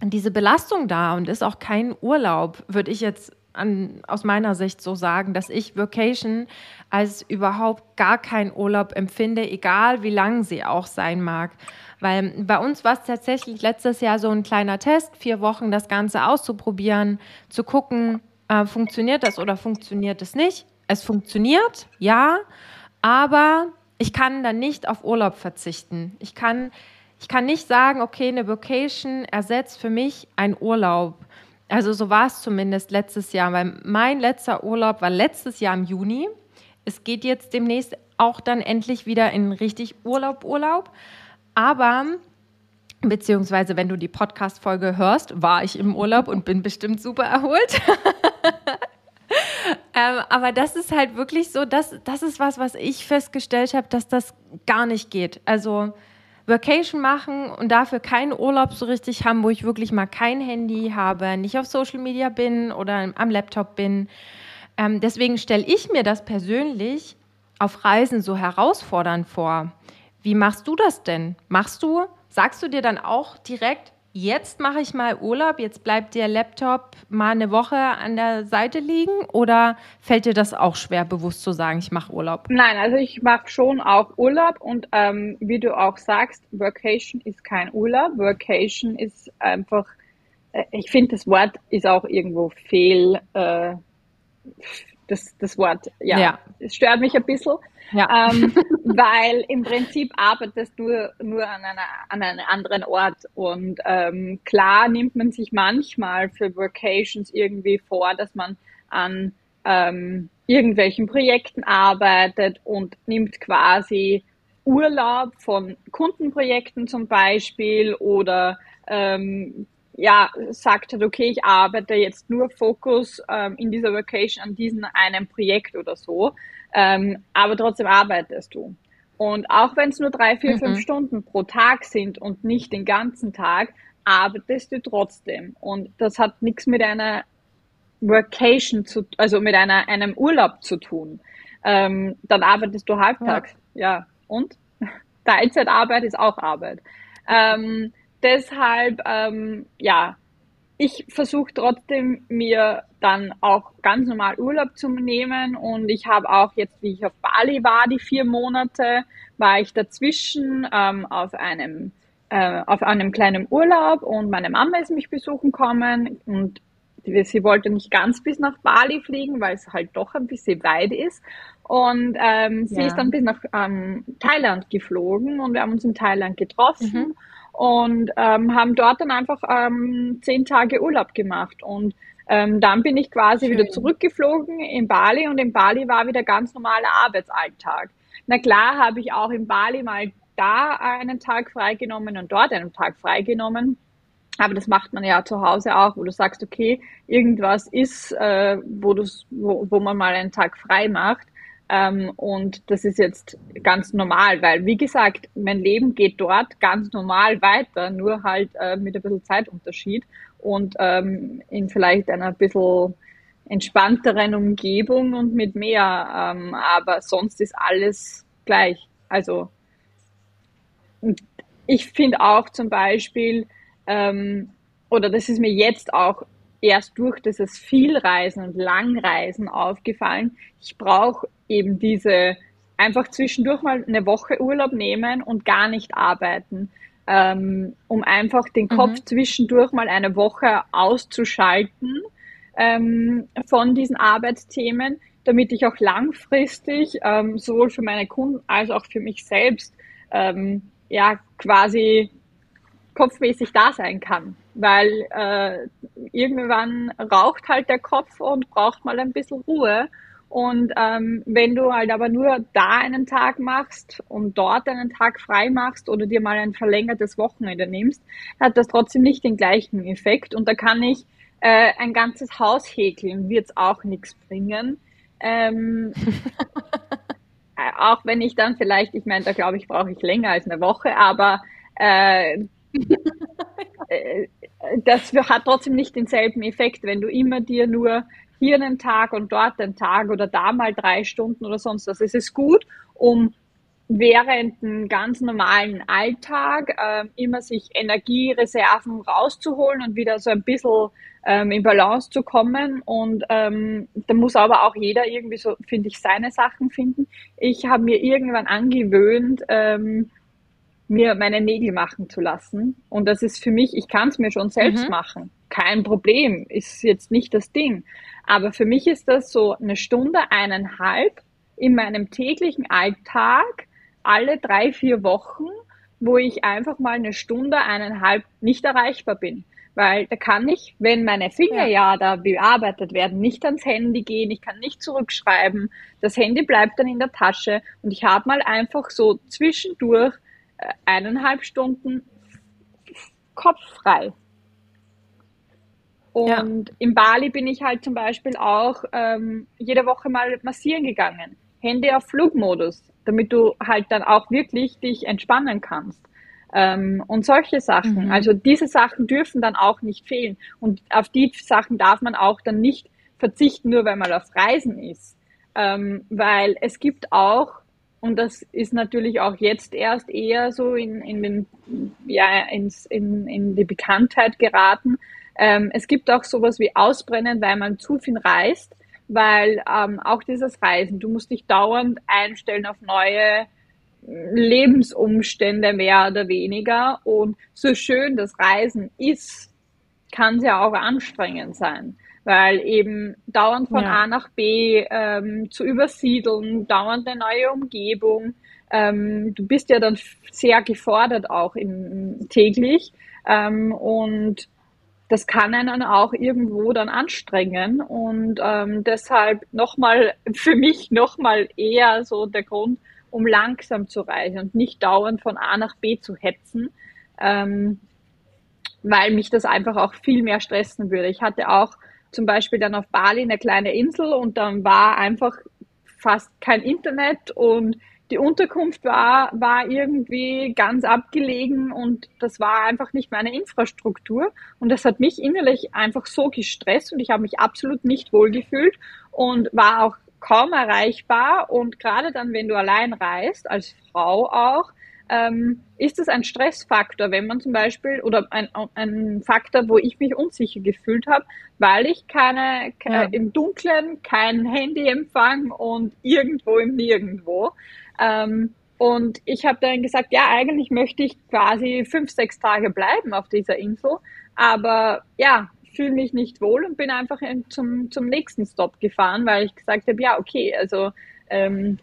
diese Belastung da und ist auch kein Urlaub, würde ich jetzt an, aus meiner Sicht so sagen, dass ich Vacation als überhaupt gar keinen Urlaub empfinde, egal wie lang sie auch sein mag. Weil bei uns war es tatsächlich letztes Jahr so ein kleiner Test, vier Wochen das Ganze auszuprobieren, zu gucken, äh, funktioniert das oder funktioniert es nicht. Es funktioniert, ja, aber ich kann dann nicht auf Urlaub verzichten. Ich kann, ich kann nicht sagen, okay, eine Vacation ersetzt für mich einen Urlaub. Also so war es zumindest letztes Jahr, weil mein letzter Urlaub war letztes Jahr im Juni. Es geht jetzt demnächst auch dann endlich wieder in richtig Urlaub, Urlaub. Aber, beziehungsweise wenn du die Podcast-Folge hörst, war ich im Urlaub und bin bestimmt super erholt. *laughs* ähm, aber das ist halt wirklich so, das, das ist was, was ich festgestellt habe, dass das gar nicht geht. Also Vacation machen und dafür keinen Urlaub so richtig haben, wo ich wirklich mal kein Handy habe, nicht auf Social Media bin oder am Laptop bin. Ähm, deswegen stelle ich mir das persönlich auf Reisen so herausfordernd vor. Wie machst du das denn? Machst du, sagst du dir dann auch direkt, jetzt mache ich mal Urlaub, jetzt bleibt der Laptop mal eine Woche an der Seite liegen oder fällt dir das auch schwer, bewusst zu sagen, ich mache Urlaub? Nein, also ich mache schon auch Urlaub und ähm, wie du auch sagst, Workation ist kein Urlaub. Workation ist einfach, äh, ich finde das Wort ist auch irgendwo fehl. Äh, das, das Wort, ja, ja. es stört mich ein bisschen. Ja. Ähm, *laughs* weil im Prinzip arbeitest du nur an, einer, an einem anderen Ort. Und ähm, klar nimmt man sich manchmal für Vacations irgendwie vor, dass man an ähm, irgendwelchen Projekten arbeitet und nimmt quasi Urlaub von Kundenprojekten zum Beispiel oder ähm, ja, sagt hat, okay, ich arbeite jetzt nur Fokus ähm, in dieser Vacation an diesem einem Projekt oder so. Ähm, aber trotzdem arbeitest du. Und auch wenn es nur drei, vier, mhm. fünf Stunden pro Tag sind und nicht den ganzen Tag, arbeitest du trotzdem. Und das hat nichts mit einer Workation zu, also mit einer, einem Urlaub zu tun. Ähm, dann arbeitest du halbtags. Ja. ja. Und? *laughs* Teilzeitarbeit ist auch Arbeit. Ähm, deshalb, ähm, ja, ich versuche trotzdem mir dann auch ganz normal Urlaub zu nehmen und ich habe auch jetzt, wie ich auf Bali war, die vier Monate, war ich dazwischen ähm, auf einem äh, auf einem kleinen Urlaub und meine Mama ist mich besuchen kommen und sie wollte nicht ganz bis nach Bali fliegen, weil es halt doch ein bisschen weit ist. Und ähm, sie ja. ist dann bis nach ähm, Thailand geflogen und wir haben uns in Thailand getroffen. Mhm und ähm, haben dort dann einfach ähm, zehn Tage Urlaub gemacht. Und ähm, dann bin ich quasi Schön. wieder zurückgeflogen in Bali und in Bali war wieder ganz normaler Arbeitsalltag. Na klar habe ich auch in Bali mal da einen Tag freigenommen und dort einen Tag freigenommen. Aber das macht man ja zu Hause auch, wo du sagst, okay, irgendwas ist, äh, wo, wo, wo man mal einen Tag frei macht. Ähm, und das ist jetzt ganz normal, weil, wie gesagt, mein Leben geht dort ganz normal weiter, nur halt äh, mit ein bisschen Zeitunterschied und ähm, in vielleicht einer bisschen entspannteren Umgebung und mit mehr. Ähm, aber sonst ist alles gleich. Also, ich finde auch zum Beispiel, ähm, oder das ist mir jetzt auch erst durch dieses Vielreisen und Langreisen aufgefallen. Ich brauche eben diese einfach zwischendurch mal eine Woche Urlaub nehmen und gar nicht arbeiten, ähm, um einfach den Kopf mhm. zwischendurch mal eine Woche auszuschalten ähm, von diesen Arbeitsthemen, damit ich auch langfristig ähm, sowohl für meine Kunden als auch für mich selbst ähm, ja quasi kopfmäßig da sein kann, weil äh, irgendwann raucht halt der Kopf und braucht mal ein bisschen Ruhe. Und ähm, wenn du halt aber nur da einen Tag machst und dort einen Tag frei machst oder dir mal ein verlängertes Wochenende nimmst, hat das trotzdem nicht den gleichen Effekt. Und da kann ich äh, ein ganzes Haus häkeln, wird es auch nichts bringen. Ähm, äh, *laughs* auch wenn ich dann vielleicht, ich meine, da glaube ich, brauche ich länger als eine Woche, aber äh, *laughs* äh, das hat trotzdem nicht denselben Effekt, wenn du immer dir nur hier einen Tag und dort einen Tag oder da mal drei Stunden oder sonst was. Es ist gut, um während einem ganz normalen Alltag äh, immer sich Energiereserven rauszuholen und wieder so ein bisschen ähm, in Balance zu kommen. Und ähm, da muss aber auch jeder irgendwie so, finde ich, seine Sachen finden. Ich habe mir irgendwann angewöhnt, ähm, mir meine Nägel machen zu lassen. Und das ist für mich, ich kann es mir schon selbst mhm. machen. Kein Problem, ist jetzt nicht das Ding. Aber für mich ist das so eine Stunde, eineinhalb in meinem täglichen Alltag, alle drei, vier Wochen, wo ich einfach mal eine Stunde, eineinhalb nicht erreichbar bin. Weil da kann ich, wenn meine Finger ja. ja da bearbeitet werden, nicht ans Handy gehen, ich kann nicht zurückschreiben, das Handy bleibt dann in der Tasche und ich habe mal einfach so zwischendurch eineinhalb Stunden kopffrei. Und ja. in Bali bin ich halt zum Beispiel auch ähm, jede Woche mal massieren gegangen. Handy auf Flugmodus, damit du halt dann auch wirklich dich entspannen kannst. Ähm, und solche Sachen. Mhm. Also diese Sachen dürfen dann auch nicht fehlen. Und auf die Sachen darf man auch dann nicht verzichten, nur weil man auf Reisen ist. Ähm, weil es gibt auch, und das ist natürlich auch jetzt erst eher so in, in, den, ja, ins, in, in die Bekanntheit geraten, ähm, es gibt auch sowas wie Ausbrennen, weil man zu viel reist weil ähm, auch dieses Reisen, du musst dich dauernd einstellen auf neue Lebensumstände mehr oder weniger. Und so schön das Reisen ist, kann es ja auch anstrengend sein, weil eben dauernd von ja. A nach B ähm, zu übersiedeln, dauernd eine neue Umgebung, ähm, du bist ja dann sehr gefordert auch in, täglich ähm, und das kann einen auch irgendwo dann anstrengen und ähm, deshalb nochmal *laughs* für mich nochmal eher so der Grund, um langsam zu reisen und nicht dauernd von A nach B zu hetzen, ähm, weil mich das einfach auch viel mehr stressen würde. Ich hatte auch zum Beispiel dann auf Bali eine kleine Insel und dann war einfach fast kein Internet und die Unterkunft war, war irgendwie ganz abgelegen und das war einfach nicht meine Infrastruktur. Und das hat mich innerlich einfach so gestresst und ich habe mich absolut nicht wohlgefühlt und war auch kaum erreichbar. Und gerade dann, wenn du allein reist, als Frau auch, ähm, ist es ein Stressfaktor, wenn man zum Beispiel, oder ein, ein Faktor, wo ich mich unsicher gefühlt habe, weil ich keine, ja. äh, im Dunkeln kein Handyempfang und irgendwo im Nirgendwo. Ähm, und ich habe dann gesagt, ja, eigentlich möchte ich quasi fünf, sechs Tage bleiben auf dieser Insel, aber ja, fühle mich nicht wohl und bin einfach zum, zum nächsten Stop gefahren, weil ich gesagt habe, ja, okay, also ähm,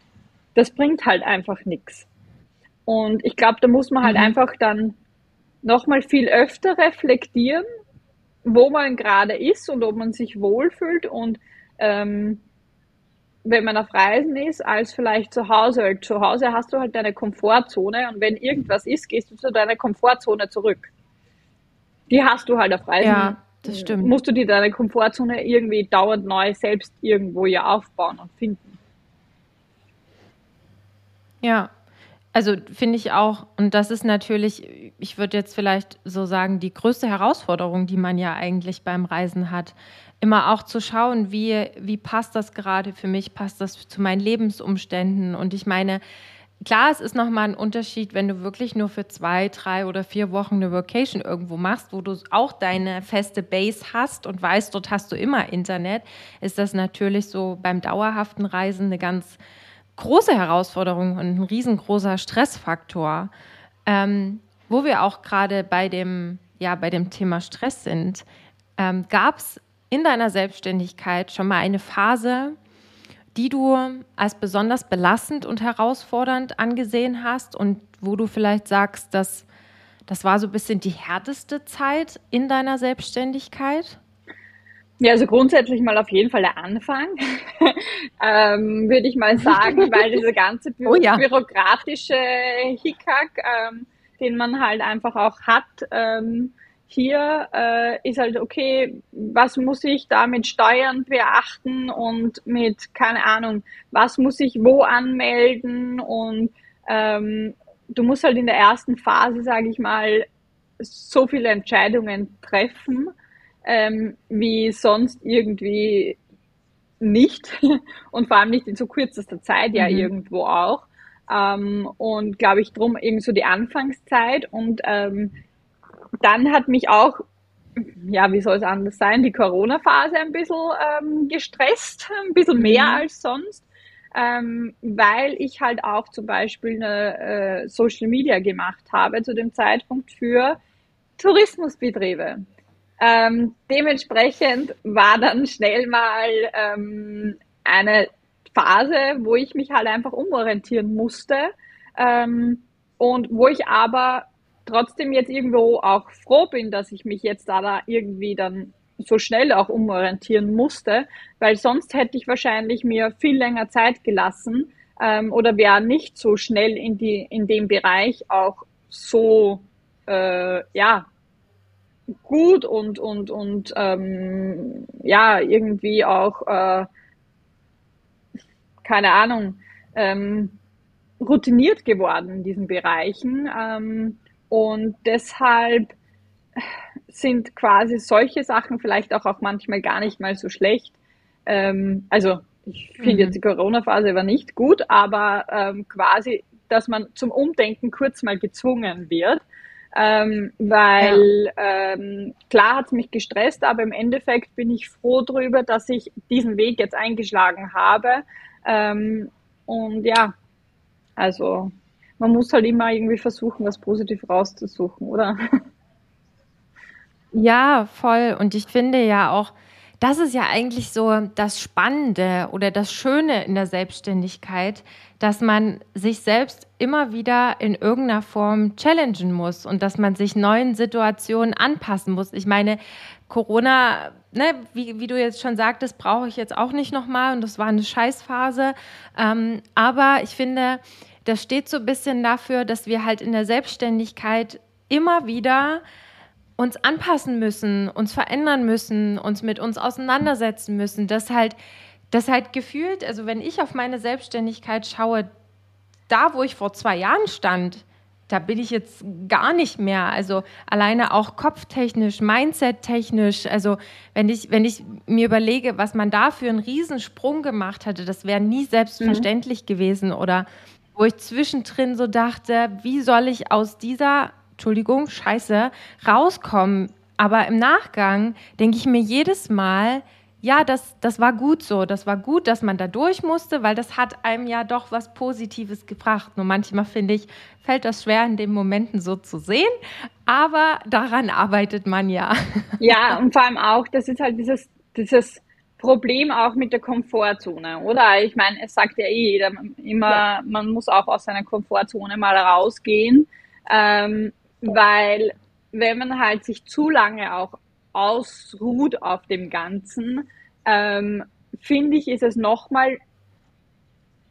das bringt halt einfach nichts. Und ich glaube, da muss man halt mhm. einfach dann nochmal viel öfter reflektieren, wo man gerade ist und ob man sich wohlfühlt und ähm, wenn man auf Reisen ist, als vielleicht zu Hause. zu Hause hast du halt deine Komfortzone und wenn irgendwas ist, gehst du zu deiner Komfortzone zurück. Die hast du halt auf Reisen. Ja, das stimmt. Musst du dir deine Komfortzone irgendwie dauernd neu selbst irgendwo ja aufbauen und finden. Ja, also finde ich auch, und das ist natürlich, ich würde jetzt vielleicht so sagen, die größte Herausforderung, die man ja eigentlich beim Reisen hat, immer auch zu schauen, wie, wie passt das gerade für mich, passt das zu meinen Lebensumständen. Und ich meine, klar, es ist nochmal ein Unterschied, wenn du wirklich nur für zwei, drei oder vier Wochen eine Vacation irgendwo machst, wo du auch deine feste Base hast und weißt, dort hast du immer Internet, ist das natürlich so beim dauerhaften Reisen eine ganz große Herausforderung und ein riesengroßer Stressfaktor. Ähm, wo wir auch gerade bei dem, ja, bei dem Thema Stress sind, ähm, gab es in deiner Selbstständigkeit schon mal eine Phase, die du als besonders belastend und herausfordernd angesehen hast und wo du vielleicht sagst, dass das war so ein bisschen die härteste Zeit in deiner Selbstständigkeit? Ja, also grundsätzlich mal auf jeden Fall der Anfang, *laughs* ähm, würde ich mal sagen, *laughs* weil diese ganze bü oh ja. bürokratische Hickhack, ähm, den man halt einfach auch hat, ähm, hier äh, ist halt okay, was muss ich da mit Steuern beachten und mit, keine Ahnung, was muss ich wo anmelden und ähm, du musst halt in der ersten Phase, sage ich mal, so viele Entscheidungen treffen, ähm, wie sonst irgendwie nicht *laughs* und vor allem nicht in so kürzester Zeit ja mhm. irgendwo auch. Ähm, und glaube ich, drum eben so die Anfangszeit. Und ähm, dann hat mich auch, ja, wie soll es anders sein, die Corona-Phase ein bisschen ähm, gestresst, *laughs* ein bisschen mehr mhm. als sonst. Ähm, weil ich halt auch zum Beispiel eine äh, Social Media gemacht habe zu dem Zeitpunkt für Tourismusbetriebe. Ähm, dementsprechend war dann schnell mal ähm, eine Phase, wo ich mich halt einfach umorientieren musste. Ähm, und wo ich aber trotzdem jetzt irgendwo auch froh bin, dass ich mich jetzt da, da irgendwie dann so schnell auch umorientieren musste, weil sonst hätte ich wahrscheinlich mir viel länger Zeit gelassen ähm, oder wäre nicht so schnell in die in dem Bereich auch so äh, ja gut und und und ähm, ja irgendwie auch äh, keine Ahnung, ähm, routiniert geworden in diesen Bereichen. Ähm, und deshalb sind quasi solche Sachen vielleicht auch, auch manchmal gar nicht mal so schlecht. Ähm, also ich finde mhm. jetzt die Corona-Phase war nicht gut, aber ähm, quasi, dass man zum Umdenken kurz mal gezwungen wird. Ähm, weil ja. ähm, klar hat es mich gestresst, aber im Endeffekt bin ich froh darüber, dass ich diesen Weg jetzt eingeschlagen habe, ähm, und ja, also man muss halt immer irgendwie versuchen, was positiv rauszusuchen, oder? *laughs* Ja, voll. Und ich finde ja auch, das ist ja eigentlich so das Spannende oder das Schöne in der Selbstständigkeit, dass man sich selbst immer wieder in irgendeiner Form challengen muss und dass man sich neuen Situationen anpassen muss. Ich meine, Corona, ne, wie, wie du jetzt schon sagtest, brauche ich jetzt auch nicht nochmal und das war eine Scheißphase. Ähm, aber ich finde, das steht so ein bisschen dafür, dass wir halt in der Selbstständigkeit immer wieder uns anpassen müssen, uns verändern müssen, uns mit uns auseinandersetzen müssen. Das halt, das halt gefühlt, also wenn ich auf meine Selbstständigkeit schaue, da wo ich vor zwei Jahren stand, da bin ich jetzt gar nicht mehr. Also alleine auch kopftechnisch, mindsettechnisch. Also wenn ich, wenn ich mir überlege, was man da für einen Riesensprung gemacht hatte, das wäre nie selbstverständlich mhm. gewesen. Oder wo ich zwischendrin so dachte, wie soll ich aus dieser, Entschuldigung, Scheiße, rauskommen? Aber im Nachgang denke ich mir jedes Mal, ja, das, das war gut so. Das war gut, dass man da durch musste, weil das hat einem ja doch was Positives gebracht. Nur manchmal finde ich, fällt das schwer in den Momenten so zu sehen, aber daran arbeitet man ja. *laughs* Ja, und vor allem auch, das ist halt dieses, dieses Problem auch mit der Komfortzone, oder? Ich meine, es sagt ja eh jeder immer, ja. man muss auch aus seiner Komfortzone mal rausgehen, ähm, weil wenn man halt sich zu lange auch ausruht auf dem Ganzen, ähm, finde ich, ist es nochmal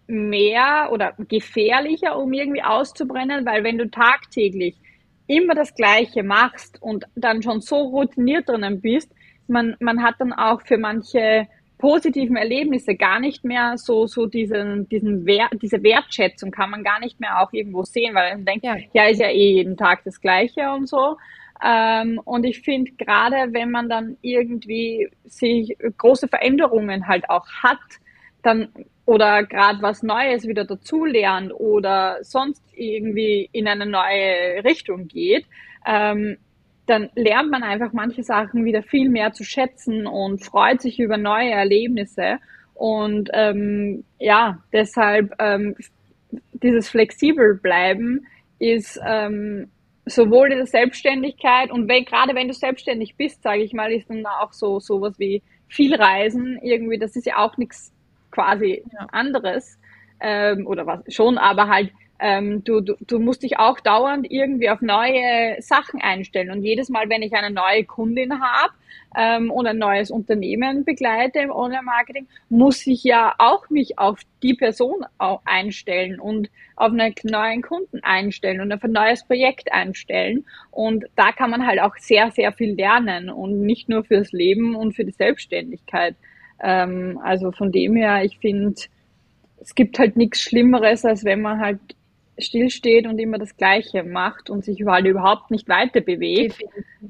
mehr oder gefährlicher, um irgendwie auszubrennen, weil wenn du tagtäglich immer das Gleiche machst und dann schon so routiniert drinnen bist, man, man hat dann auch für manche positiven Erlebnisse gar nicht mehr so, so diesen, diesen Wert, diese Wertschätzung kann man gar nicht mehr auch irgendwo sehen, weil man denkt, ja, ja ist ja eh jeden Tag das Gleiche und so. Ähm, und ich finde, gerade wenn man dann irgendwie sich große Veränderungen halt auch hat, dann oder gerade was Neues wieder dazulernt oder sonst irgendwie in eine neue Richtung geht, ähm, dann lernt man einfach manche Sachen wieder viel mehr zu schätzen und freut sich über neue Erlebnisse. Und ähm, ja, deshalb ähm, dieses flexibel bleiben ist ähm, sowohl in der Selbstständigkeit und wenn, gerade wenn du selbstständig bist, sage ich mal, ist dann auch so sowas wie viel Reisen irgendwie, das ist ja auch nichts quasi ja. anderes ähm, oder was schon, aber halt ähm, du, du, du musst dich auch dauernd irgendwie auf neue Sachen einstellen. Und jedes Mal, wenn ich eine neue Kundin habe ähm, und ein neues Unternehmen begleite im Online-Marketing, muss ich ja auch mich auf die Person einstellen und auf einen neuen Kunden einstellen und auf ein neues Projekt einstellen. Und da kann man halt auch sehr, sehr viel lernen und nicht nur fürs Leben und für die Selbstständigkeit. Ähm, also von dem her, ich finde, es gibt halt nichts Schlimmeres, als wenn man halt stillsteht und immer das Gleiche macht und sich halt überhaupt nicht weiter bewegt.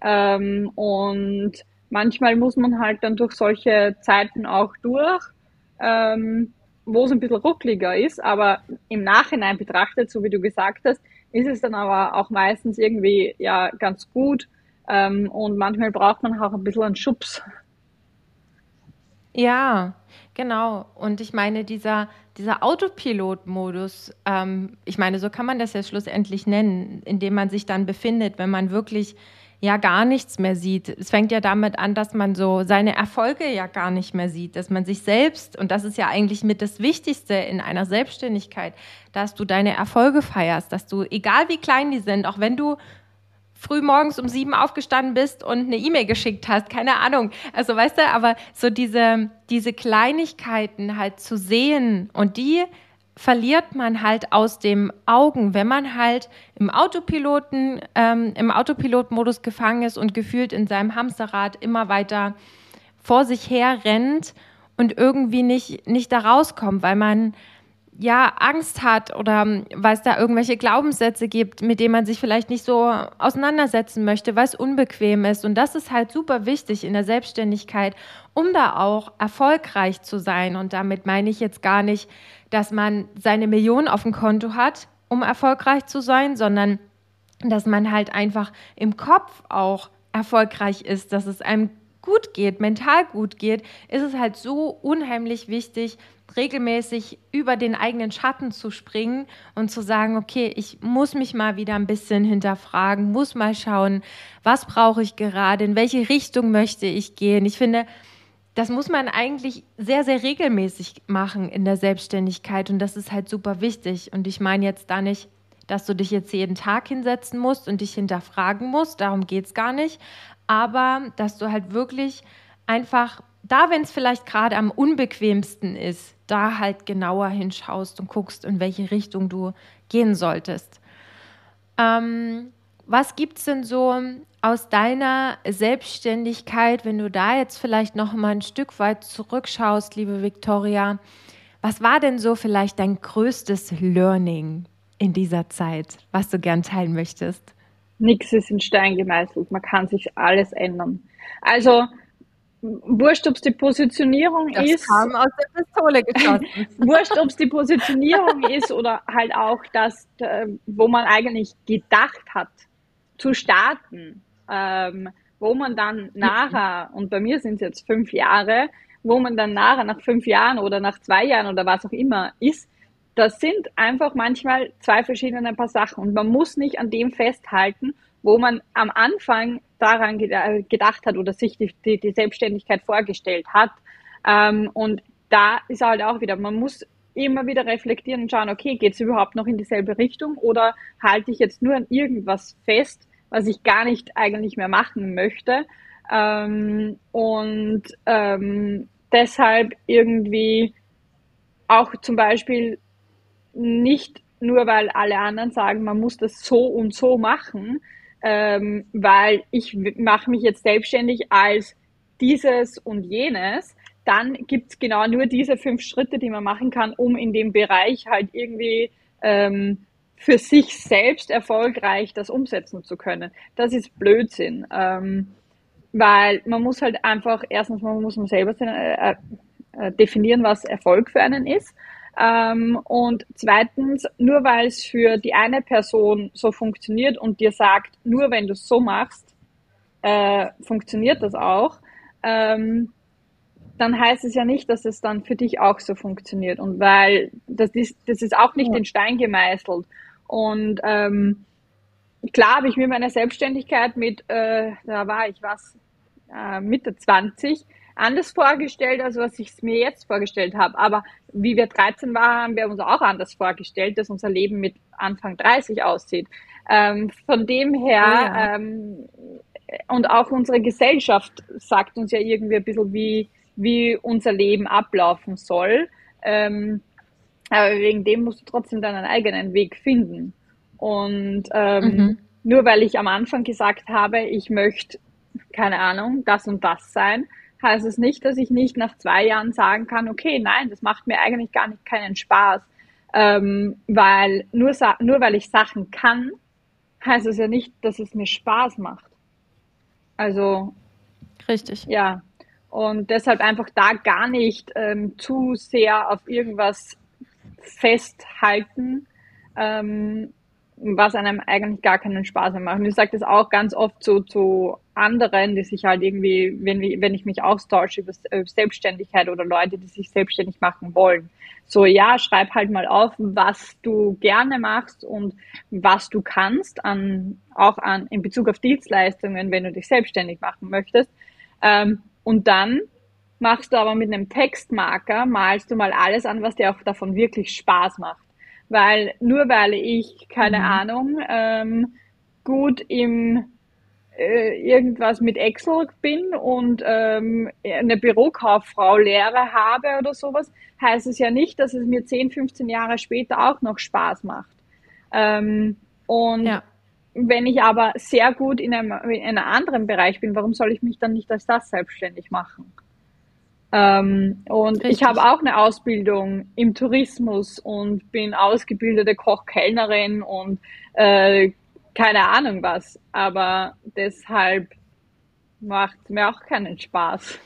Ähm, und manchmal muss man halt dann durch solche Zeiten auch durch. Ähm, wo es ein bisschen ruckliger ist, aber im Nachhinein betrachtet, so wie du gesagt hast, ist es dann aber auch meistens irgendwie ja ganz gut ähm, und manchmal braucht man auch ein bisschen einen Schubs. Ja, genau. Und ich meine, dieser, dieser Autopilot-Modus, ähm, ich meine, so kann man das ja schlussendlich nennen, in dem man sich dann befindet, wenn man wirklich ja gar nichts mehr sieht. Es fängt ja damit an, dass man so seine Erfolge ja gar nicht mehr sieht, dass man sich selbst, und das ist ja eigentlich mit das Wichtigste in einer Selbstständigkeit, dass du deine Erfolge feierst, dass du, egal wie klein die sind, auch wenn du früh morgens um sieben aufgestanden bist und eine E-Mail geschickt hast, keine Ahnung. Also weißt du, aber so diese, diese Kleinigkeiten halt zu sehen und die verliert man halt aus dem Augen, wenn man halt im Autopiloten, ähm, im Autopilotmodus gefangen ist und gefühlt in seinem Hamsterrad immer weiter vor sich her rennt und irgendwie nicht, nicht da rauskommt, weil man ja Angst hat oder weil es da irgendwelche Glaubenssätze gibt, mit denen man sich vielleicht nicht so auseinandersetzen möchte, weil es unbequem ist. Und das ist halt super wichtig in der Selbstständigkeit, um da auch erfolgreich zu sein. Und damit meine ich jetzt gar nicht, dass man seine Millionen auf dem Konto hat, um erfolgreich zu sein, sondern dass man halt einfach im Kopf auch erfolgreich ist, dass es einem gut geht, mental gut geht, ist es halt so unheimlich wichtig, regelmäßig über den eigenen Schatten zu springen und zu sagen, okay, ich muss mich mal wieder ein bisschen hinterfragen, muss mal schauen, was brauche ich gerade, in welche Richtung möchte ich gehen. Ich finde, das muss man eigentlich sehr, sehr regelmäßig machen in der Selbstständigkeit und das ist halt super wichtig. Und ich meine jetzt da nicht, dass du dich jetzt jeden Tag hinsetzen musst und dich hinterfragen musst, darum geht es gar nicht, aber dass du halt wirklich einfach da, wenn es vielleicht gerade am unbequemsten ist, da halt genauer hinschaust und guckst, in welche Richtung du gehen solltest. Ähm, was gibt es denn so aus deiner Selbstständigkeit, wenn du da jetzt vielleicht noch mal ein Stück weit zurückschaust, liebe Victoria? Was war denn so vielleicht dein größtes Learning in dieser Zeit, was du gern teilen möchtest? Nichts ist in Stein gemeißelt. Man kann sich alles ändern. Also wurscht, ob es die Positionierung das ist. Kam aus der Pistole geschossen. *laughs* wurscht, ob es die Positionierung ist oder halt auch das, äh, wo man eigentlich gedacht hat, zu starten, ähm, wo man dann nachher, und bei mir sind es jetzt fünf Jahre, wo man dann nachher nach fünf Jahren oder nach zwei Jahren oder was auch immer ist, das sind einfach manchmal zwei verschiedene Paar Sachen und man muss nicht an dem festhalten, wo man am Anfang daran gedacht hat oder sich die, die, die Selbstständigkeit vorgestellt hat. Ähm, und da ist halt auch wieder, man muss immer wieder reflektieren und schauen, okay, geht es überhaupt noch in dieselbe Richtung oder halte ich jetzt nur an irgendwas fest, was ich gar nicht eigentlich mehr machen möchte. Ähm, und ähm, deshalb irgendwie auch zum Beispiel nicht nur, weil alle anderen sagen, man muss das so und so machen, ähm, weil ich mache mich jetzt selbstständig als dieses und jenes, dann gibt es genau nur diese fünf Schritte, die man machen kann, um in dem Bereich halt irgendwie ähm, für sich selbst erfolgreich das umsetzen zu können. Das ist Blödsinn, ähm, weil man muss halt einfach, erstens man muss man selber äh, äh, definieren, was Erfolg für einen ist ähm, und zweitens, nur weil es für die eine Person so funktioniert und dir sagt, nur wenn du es so machst, äh, funktioniert das auch, ähm, dann heißt es ja nicht, dass es dann für dich auch so funktioniert. Und weil das ist, das ist auch nicht ja. in Stein gemeißelt. Und ähm, klar habe ich mir meine Selbstständigkeit mit, äh, da war ich was, äh, Mitte 20, anders vorgestellt, als was ich es mir jetzt vorgestellt habe. Aber wie wir 13 waren, haben wir uns auch anders vorgestellt, dass unser Leben mit Anfang 30 aussieht. Ähm, von dem her, oh ja. ähm, und auch unsere Gesellschaft sagt uns ja irgendwie ein bisschen, wie, wie unser Leben ablaufen soll. Ähm, aber wegen dem musst du trotzdem deinen eigenen Weg finden. Und ähm, mhm. nur weil ich am Anfang gesagt habe, ich möchte, keine Ahnung, das und das sein, heißt es nicht, dass ich nicht nach zwei Jahren sagen kann, okay, nein, das macht mir eigentlich gar nicht keinen Spaß. Ähm, weil nur, nur weil ich Sachen kann, heißt es ja nicht, dass es mir Spaß macht. Also. Richtig. Ja. Und deshalb einfach da gar nicht ähm, zu sehr auf irgendwas festhalten, ähm, was einem eigentlich gar keinen Spaß mehr macht. Und ich sage das auch ganz oft so zu anderen, die sich halt irgendwie, wenn, wenn ich mich austausche über Selbstständigkeit oder Leute, die sich selbstständig machen wollen. So, ja, schreib halt mal auf, was du gerne machst und was du kannst an, auch an, in Bezug auf Dienstleistungen, wenn du dich selbstständig machen möchtest. Ähm, und dann machst du aber mit einem Textmarker, malst du mal alles an, was dir auch davon wirklich Spaß macht. Weil nur weil ich, keine mhm. Ahnung, ähm, gut im äh, irgendwas mit Excel bin und ähm, eine Bürokauffrau Lehre habe oder sowas, heißt es ja nicht, dass es mir 10, 15 Jahre später auch noch Spaß macht. Ähm, und ja. wenn ich aber sehr gut in einem, in einem anderen Bereich bin, warum soll ich mich dann nicht als das selbstständig machen? Ähm, und Richtig. ich habe auch eine Ausbildung im Tourismus und bin ausgebildete Koch-Kellnerin und äh, keine Ahnung was. Aber deshalb macht es mir auch keinen Spaß.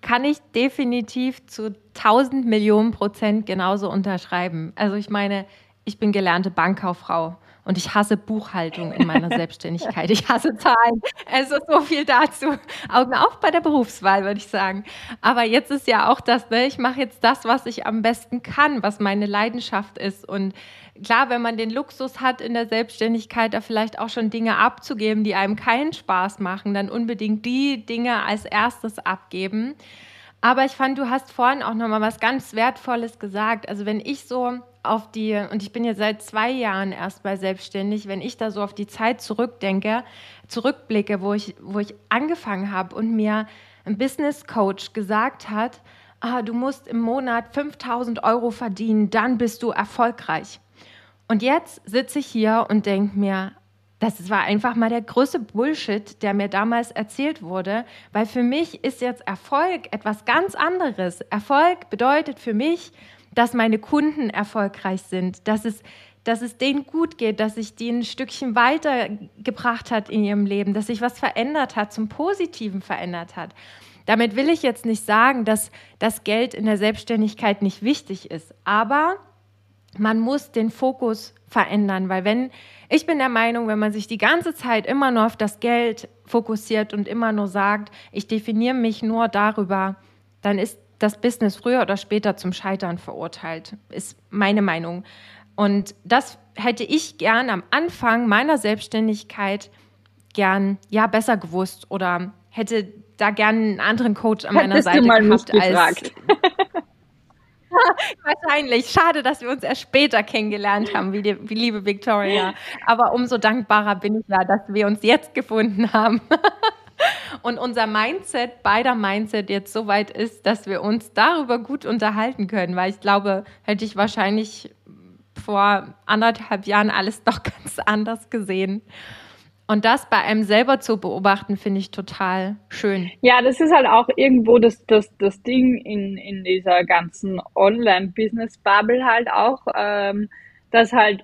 Kann ich definitiv zu 1000 Millionen Prozent genauso unterschreiben. Also ich meine, ich bin gelernte Bankkauffrau und ich hasse Buchhaltung in meiner Selbstständigkeit. Ich hasse Zahlen. Also so viel dazu. Augen auf bei der Berufswahl, würde ich sagen. Aber jetzt ist ja auch das, ne? ich mache jetzt das, was ich am besten kann, was meine Leidenschaft ist. Und klar, wenn man den Luxus hat, in der Selbstständigkeit da vielleicht auch schon Dinge abzugeben, die einem keinen Spaß machen, dann unbedingt die Dinge als erstes abgeben. Aber ich fand, du hast vorhin auch noch mal was ganz Wertvolles gesagt. Also wenn ich so auf die, und ich bin jetzt seit zwei Jahren erst bei selbstständig, wenn ich da so auf die Zeit zurückdenke, zurückblicke, wo ich, wo ich angefangen habe und mir ein Business Coach gesagt hat, ah, du musst im Monat 5000 Euro verdienen, dann bist du erfolgreich. Und jetzt sitze ich hier und denke mir, das war einfach mal der größte Bullshit, der mir damals erzählt wurde, weil für mich ist jetzt Erfolg etwas ganz anderes. Erfolg bedeutet für mich, dass meine Kunden erfolgreich sind, dass es, dass es denen gut geht, dass sich die ein Stückchen weitergebracht hat in ihrem Leben, dass sich was verändert hat, zum Positiven verändert hat. Damit will ich jetzt nicht sagen, dass das Geld in der Selbstständigkeit nicht wichtig ist, aber man muss den Fokus verändern, weil wenn ich bin der Meinung, wenn man sich die ganze Zeit immer nur auf das Geld fokussiert und immer nur sagt, ich definiere mich nur darüber, dann ist das Business früher oder später zum Scheitern verurteilt, ist meine Meinung. Und das hätte ich gern am Anfang meiner Selbstständigkeit gern ja besser gewusst oder hätte da gern einen anderen Coach an meiner Seite gehabt als *laughs* Wahrscheinlich. Schade, dass wir uns erst später kennengelernt haben, wie, die, wie liebe Victoria. Aber umso dankbarer bin ich ja, dass wir uns jetzt gefunden haben. *laughs* Und unser Mindset, beider Mindset jetzt so weit ist, dass wir uns darüber gut unterhalten können, weil ich glaube, hätte ich wahrscheinlich vor anderthalb Jahren alles *laughs* doch ganz anders gesehen. Und das bei einem selber zu beobachten, finde ich total schön. Ja, das ist halt auch irgendwo das, das, das Ding in, in dieser ganzen Online-Business-Bubble halt auch, ähm, dass halt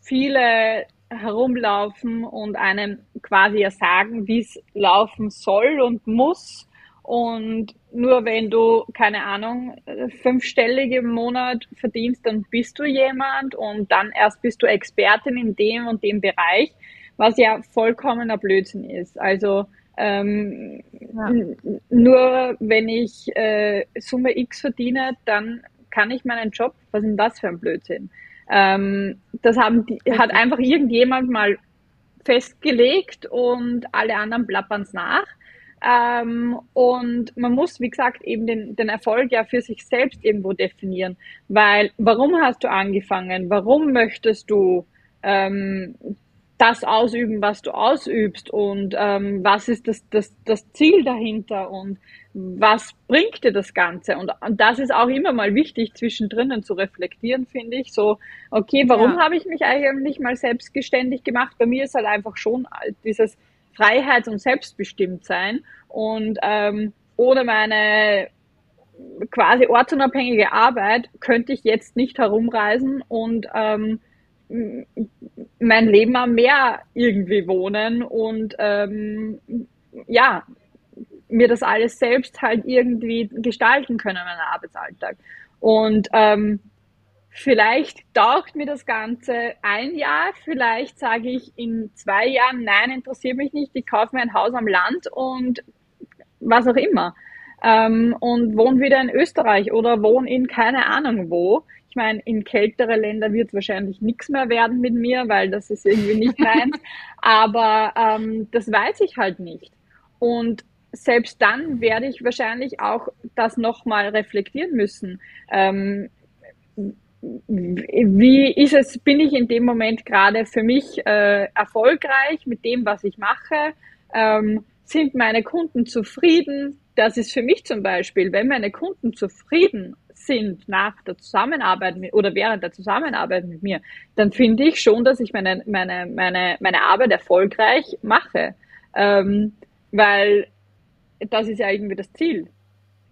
viele herumlaufen und einem quasi ja sagen, wie es laufen soll und muss. Und nur wenn du, keine Ahnung, fünfstellige im Monat verdienst, dann bist du jemand und dann erst bist du Expertin in dem und dem Bereich was ja vollkommener Blödsinn ist. Also ähm, ja. nur wenn ich äh, Summe X verdiene, dann kann ich meinen Job, was ist denn das für ein Blödsinn? Ähm, das haben die, hat einfach irgendjemand mal festgelegt und alle anderen plappern es nach. Ähm, und man muss, wie gesagt, eben den, den Erfolg ja für sich selbst irgendwo definieren. Weil, warum hast du angefangen? Warum möchtest du ähm, das ausüben, was du ausübst und ähm, was ist das, das, das Ziel dahinter und was bringt dir das Ganze? Und, und das ist auch immer mal wichtig, zwischendrin zu reflektieren, finde ich. So, okay, warum ja. habe ich mich eigentlich mal selbstgeständig gemacht? Bei mir ist halt einfach schon dieses Freiheit und Selbstbestimmtsein und ähm, ohne meine quasi ortsunabhängige Arbeit könnte ich jetzt nicht herumreisen und ähm, mein Leben am Meer irgendwie wohnen und ähm, ja, mir das alles selbst halt irgendwie gestalten können, meinen Arbeitsalltag. Und ähm, vielleicht taugt mir das Ganze ein Jahr, vielleicht sage ich in zwei Jahren, nein, interessiert mich nicht, ich kaufe mir ein Haus am Land und was auch immer. Ähm, und wohne wieder in Österreich oder wohne in keine Ahnung wo. Ich meine, in kältere Länder wird es wahrscheinlich nichts mehr werden mit mir, weil das ist irgendwie nicht meins. *laughs* Aber ähm, das weiß ich halt nicht. Und selbst dann werde ich wahrscheinlich auch das nochmal reflektieren müssen. Ähm, wie ist es, bin ich in dem Moment gerade für mich äh, erfolgreich mit dem, was ich mache? Ähm, sind meine Kunden zufrieden? Das ist für mich zum Beispiel, wenn meine Kunden zufrieden sind nach der Zusammenarbeit mit, oder während der Zusammenarbeit mit mir, dann finde ich schon, dass ich meine, meine, meine, meine Arbeit erfolgreich mache. Ähm, weil das ist ja irgendwie das Ziel,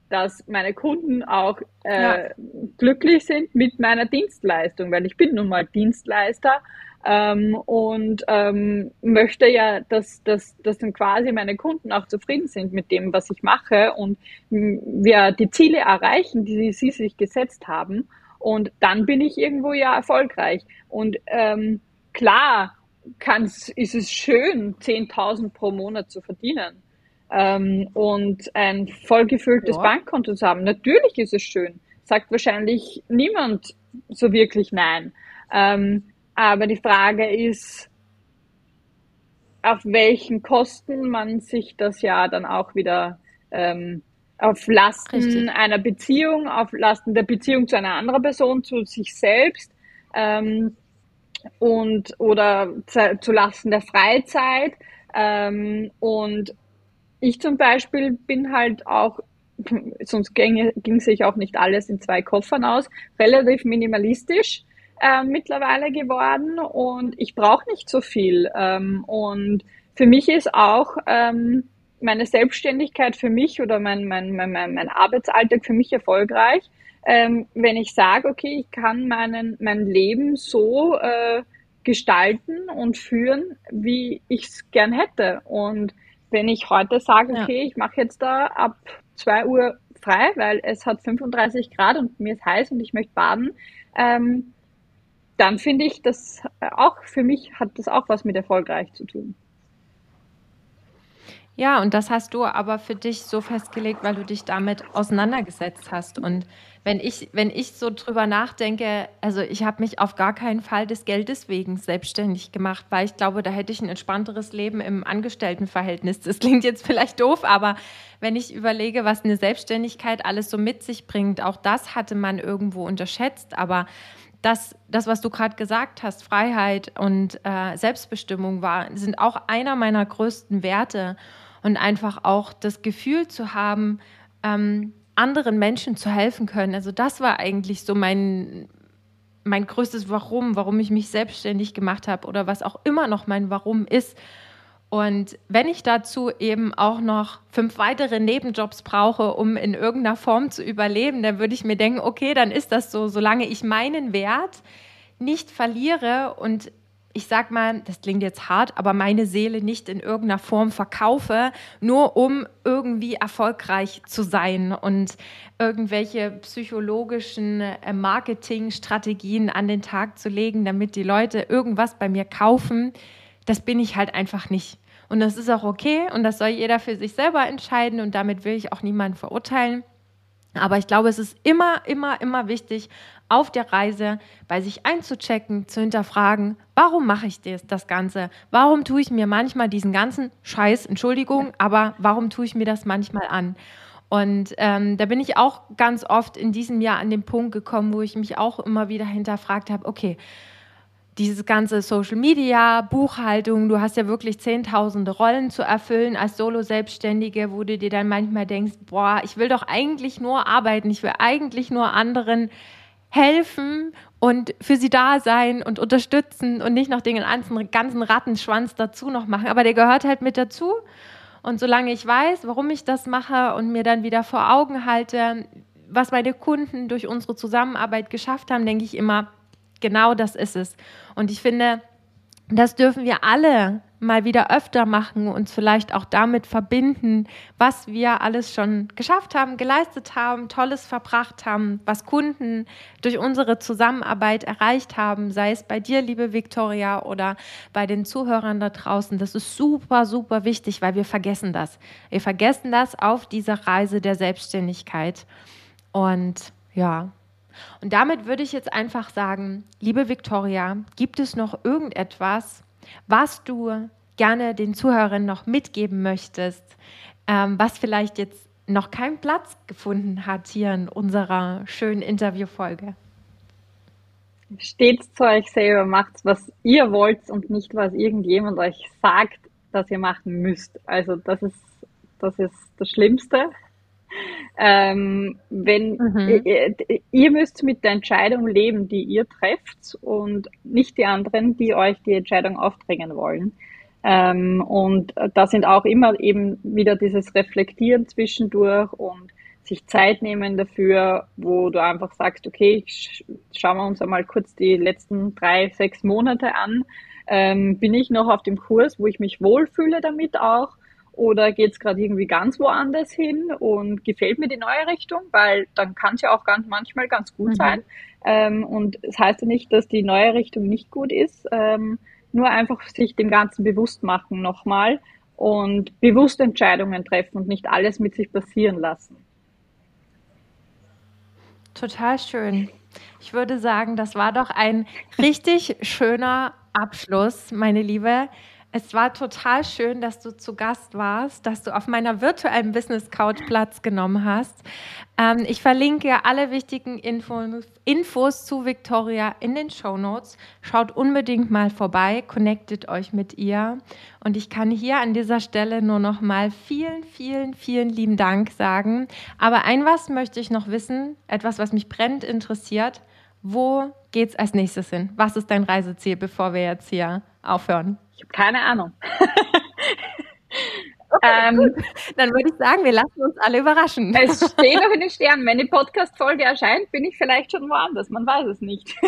dass meine Kunden auch äh, ja. glücklich sind mit meiner Dienstleistung, weil ich bin nun mal Dienstleister ähm, und ähm, möchte ja, dass, dass, dass dann quasi meine Kunden auch zufrieden sind mit dem, was ich mache und wir die Ziele erreichen, die sie sich gesetzt haben. Und dann bin ich irgendwo ja erfolgreich. Und ähm, klar kann's, ist es schön, 10.000 pro Monat zu verdienen ähm, und ein vollgefülltes ja. Bankkonto zu haben. Natürlich ist es schön. Sagt wahrscheinlich niemand so wirklich nein. Ähm, aber die Frage ist, auf welchen Kosten man sich das ja dann auch wieder ähm, auf Lasten Richtig. einer Beziehung, auf Lasten der Beziehung zu einer anderen Person, zu sich selbst ähm, und oder zu, zu Lasten der Freizeit. Ähm, und ich zum Beispiel bin halt auch, *laughs* sonst ging, ging sich auch nicht alles in zwei Koffern aus, relativ minimalistisch äh, mittlerweile geworden und ich brauche nicht so viel. Ähm, und für mich ist auch ähm, meine Selbstständigkeit für mich oder mein, mein, mein, mein Arbeitsalltag für mich erfolgreich, ähm, wenn ich sage, okay, ich kann meinen, mein Leben so äh, gestalten und führen, wie ich es gern hätte. Und wenn ich heute sage, okay, ja. ich mache jetzt da ab 2 Uhr frei, weil es hat 35 Grad und mir ist heiß und ich möchte baden, ähm, dann finde ich das auch, für mich hat das auch was mit erfolgreich zu tun. Ja, und das hast du aber für dich so festgelegt, weil du dich damit auseinandergesetzt hast. Und wenn ich, wenn ich so drüber nachdenke, also ich habe mich auf gar keinen Fall des Geldes wegen selbstständig gemacht, weil ich glaube, da hätte ich ein entspannteres Leben im Angestelltenverhältnis. Das klingt jetzt vielleicht doof, aber wenn ich überlege, was eine Selbstständigkeit alles so mit sich bringt, auch das hatte man irgendwo unterschätzt. Aber das, das was du gerade gesagt hast, Freiheit und äh, Selbstbestimmung war, sind auch einer meiner größten Werte und einfach auch das Gefühl zu haben, ähm, anderen Menschen zu helfen können. Also das war eigentlich so mein, mein größtes Warum, warum ich mich selbstständig gemacht habe oder was auch immer noch mein Warum ist. Und wenn ich dazu eben auch noch fünf weitere Nebenjobs brauche, um in irgendeiner Form zu überleben, dann würde ich mir denken, okay, dann ist das so, solange ich meinen Wert nicht verliere und ich sag mal, das klingt jetzt hart, aber meine Seele nicht in irgendeiner Form verkaufe, nur um irgendwie erfolgreich zu sein und irgendwelche psychologischen äh, Marketingstrategien an den Tag zu legen, damit die Leute irgendwas bei mir kaufen, das bin ich halt einfach nicht. Und das ist auch okay und das soll jeder für sich selber entscheiden und damit will ich auch niemanden verurteilen. Aber ich glaube, es ist immer, immer, immer wichtig, auf der Reise bei sich einzuchecken, zu hinterfragen, warum mache ich das, das Ganze? Warum tue ich mir manchmal diesen ganzen Scheiß, Entschuldigung, aber warum tue ich mir das manchmal an? Und ähm, da bin ich auch ganz oft in diesem Jahr an den Punkt gekommen, wo ich mich auch immer wieder hinterfragt habe, okay, dieses ganze Social Media, Buchhaltung, du hast ja wirklich zehntausende Rollen zu erfüllen als Solo-Selbstständige, wo du dir dann manchmal denkst, boah, ich will doch eigentlich nur arbeiten, ich will eigentlich nur anderen helfen und für sie da sein und unterstützen und nicht noch den ganzen Rattenschwanz dazu noch machen. Aber der gehört halt mit dazu. Und solange ich weiß, warum ich das mache und mir dann wieder vor Augen halte, was meine Kunden durch unsere Zusammenarbeit geschafft haben, denke ich immer, genau das ist es. Und ich finde, das dürfen wir alle mal wieder öfter machen, uns vielleicht auch damit verbinden, was wir alles schon geschafft haben, geleistet haben, Tolles verbracht haben, was Kunden durch unsere Zusammenarbeit erreicht haben, sei es bei dir, liebe Viktoria, oder bei den Zuhörern da draußen. Das ist super, super wichtig, weil wir vergessen das. Wir vergessen das auf dieser Reise der Selbstständigkeit. Und ja, und damit würde ich jetzt einfach sagen, liebe Viktoria, gibt es noch irgendetwas, was du gerne den Zuhörern noch mitgeben möchtest, ähm, was vielleicht jetzt noch keinen Platz gefunden hat hier in unserer schönen Interviewfolge? Steht zu euch selber, macht was ihr wollt und nicht was irgendjemand euch sagt, dass ihr machen müsst. Also das ist das ist das Schlimmste. Ähm, wenn mhm. ihr, ihr, müsst mit der Entscheidung leben, die ihr trefft und nicht die anderen, die euch die Entscheidung aufdrängen wollen. Ähm, und da sind auch immer eben wieder dieses Reflektieren zwischendurch und sich Zeit nehmen dafür, wo du einfach sagst, okay, schauen wir uns einmal kurz die letzten drei, sechs Monate an. Ähm, bin ich noch auf dem Kurs, wo ich mich wohlfühle damit auch? Oder geht es gerade irgendwie ganz woanders hin und gefällt mir die neue Richtung? Weil dann kann es ja auch ganz manchmal ganz gut mhm. sein. Ähm, und es das heißt ja nicht, dass die neue Richtung nicht gut ist. Ähm, nur einfach sich dem Ganzen bewusst machen nochmal und bewusst Entscheidungen treffen und nicht alles mit sich passieren lassen. Total schön. Ich würde sagen, das war doch ein richtig schöner Abschluss, meine Liebe. Es war total schön, dass du zu Gast warst, dass du auf meiner virtuellen Business Couch Platz genommen hast. Ähm, ich verlinke alle wichtigen Infos, Infos zu Victoria in den Show Notes. Schaut unbedingt mal vorbei, connectet euch mit ihr. Und ich kann hier an dieser Stelle nur noch mal vielen, vielen, vielen lieben Dank sagen. Aber ein was möchte ich noch wissen, etwas, was mich brennend interessiert. Wo geht's als nächstes hin? Was ist dein Reiseziel, bevor wir jetzt hier aufhören? Ich habe keine Ahnung. *laughs* Okay, ähm, Dann würde ich sagen, wir lassen uns alle überraschen. Es steht noch in den *laughs* Sternen. Wenn die Podcast-Folge erscheint, bin ich vielleicht schon woanders. Man weiß es nicht. *laughs*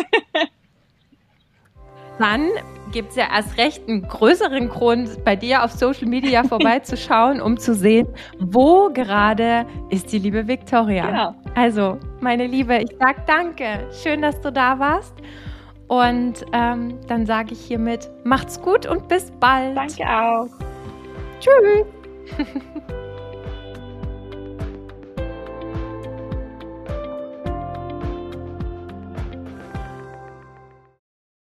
Dann gibt es ja erst recht einen größeren Grund, bei dir auf Social Media vorbeizuschauen, um zu sehen, wo gerade ist die liebe Victoria. Genau. Also, meine Liebe, ich sage danke. Schön, dass du da warst. Und ähm, dann sage ich hiermit, macht's gut und bis bald. Danke auch. Tschüss. *laughs*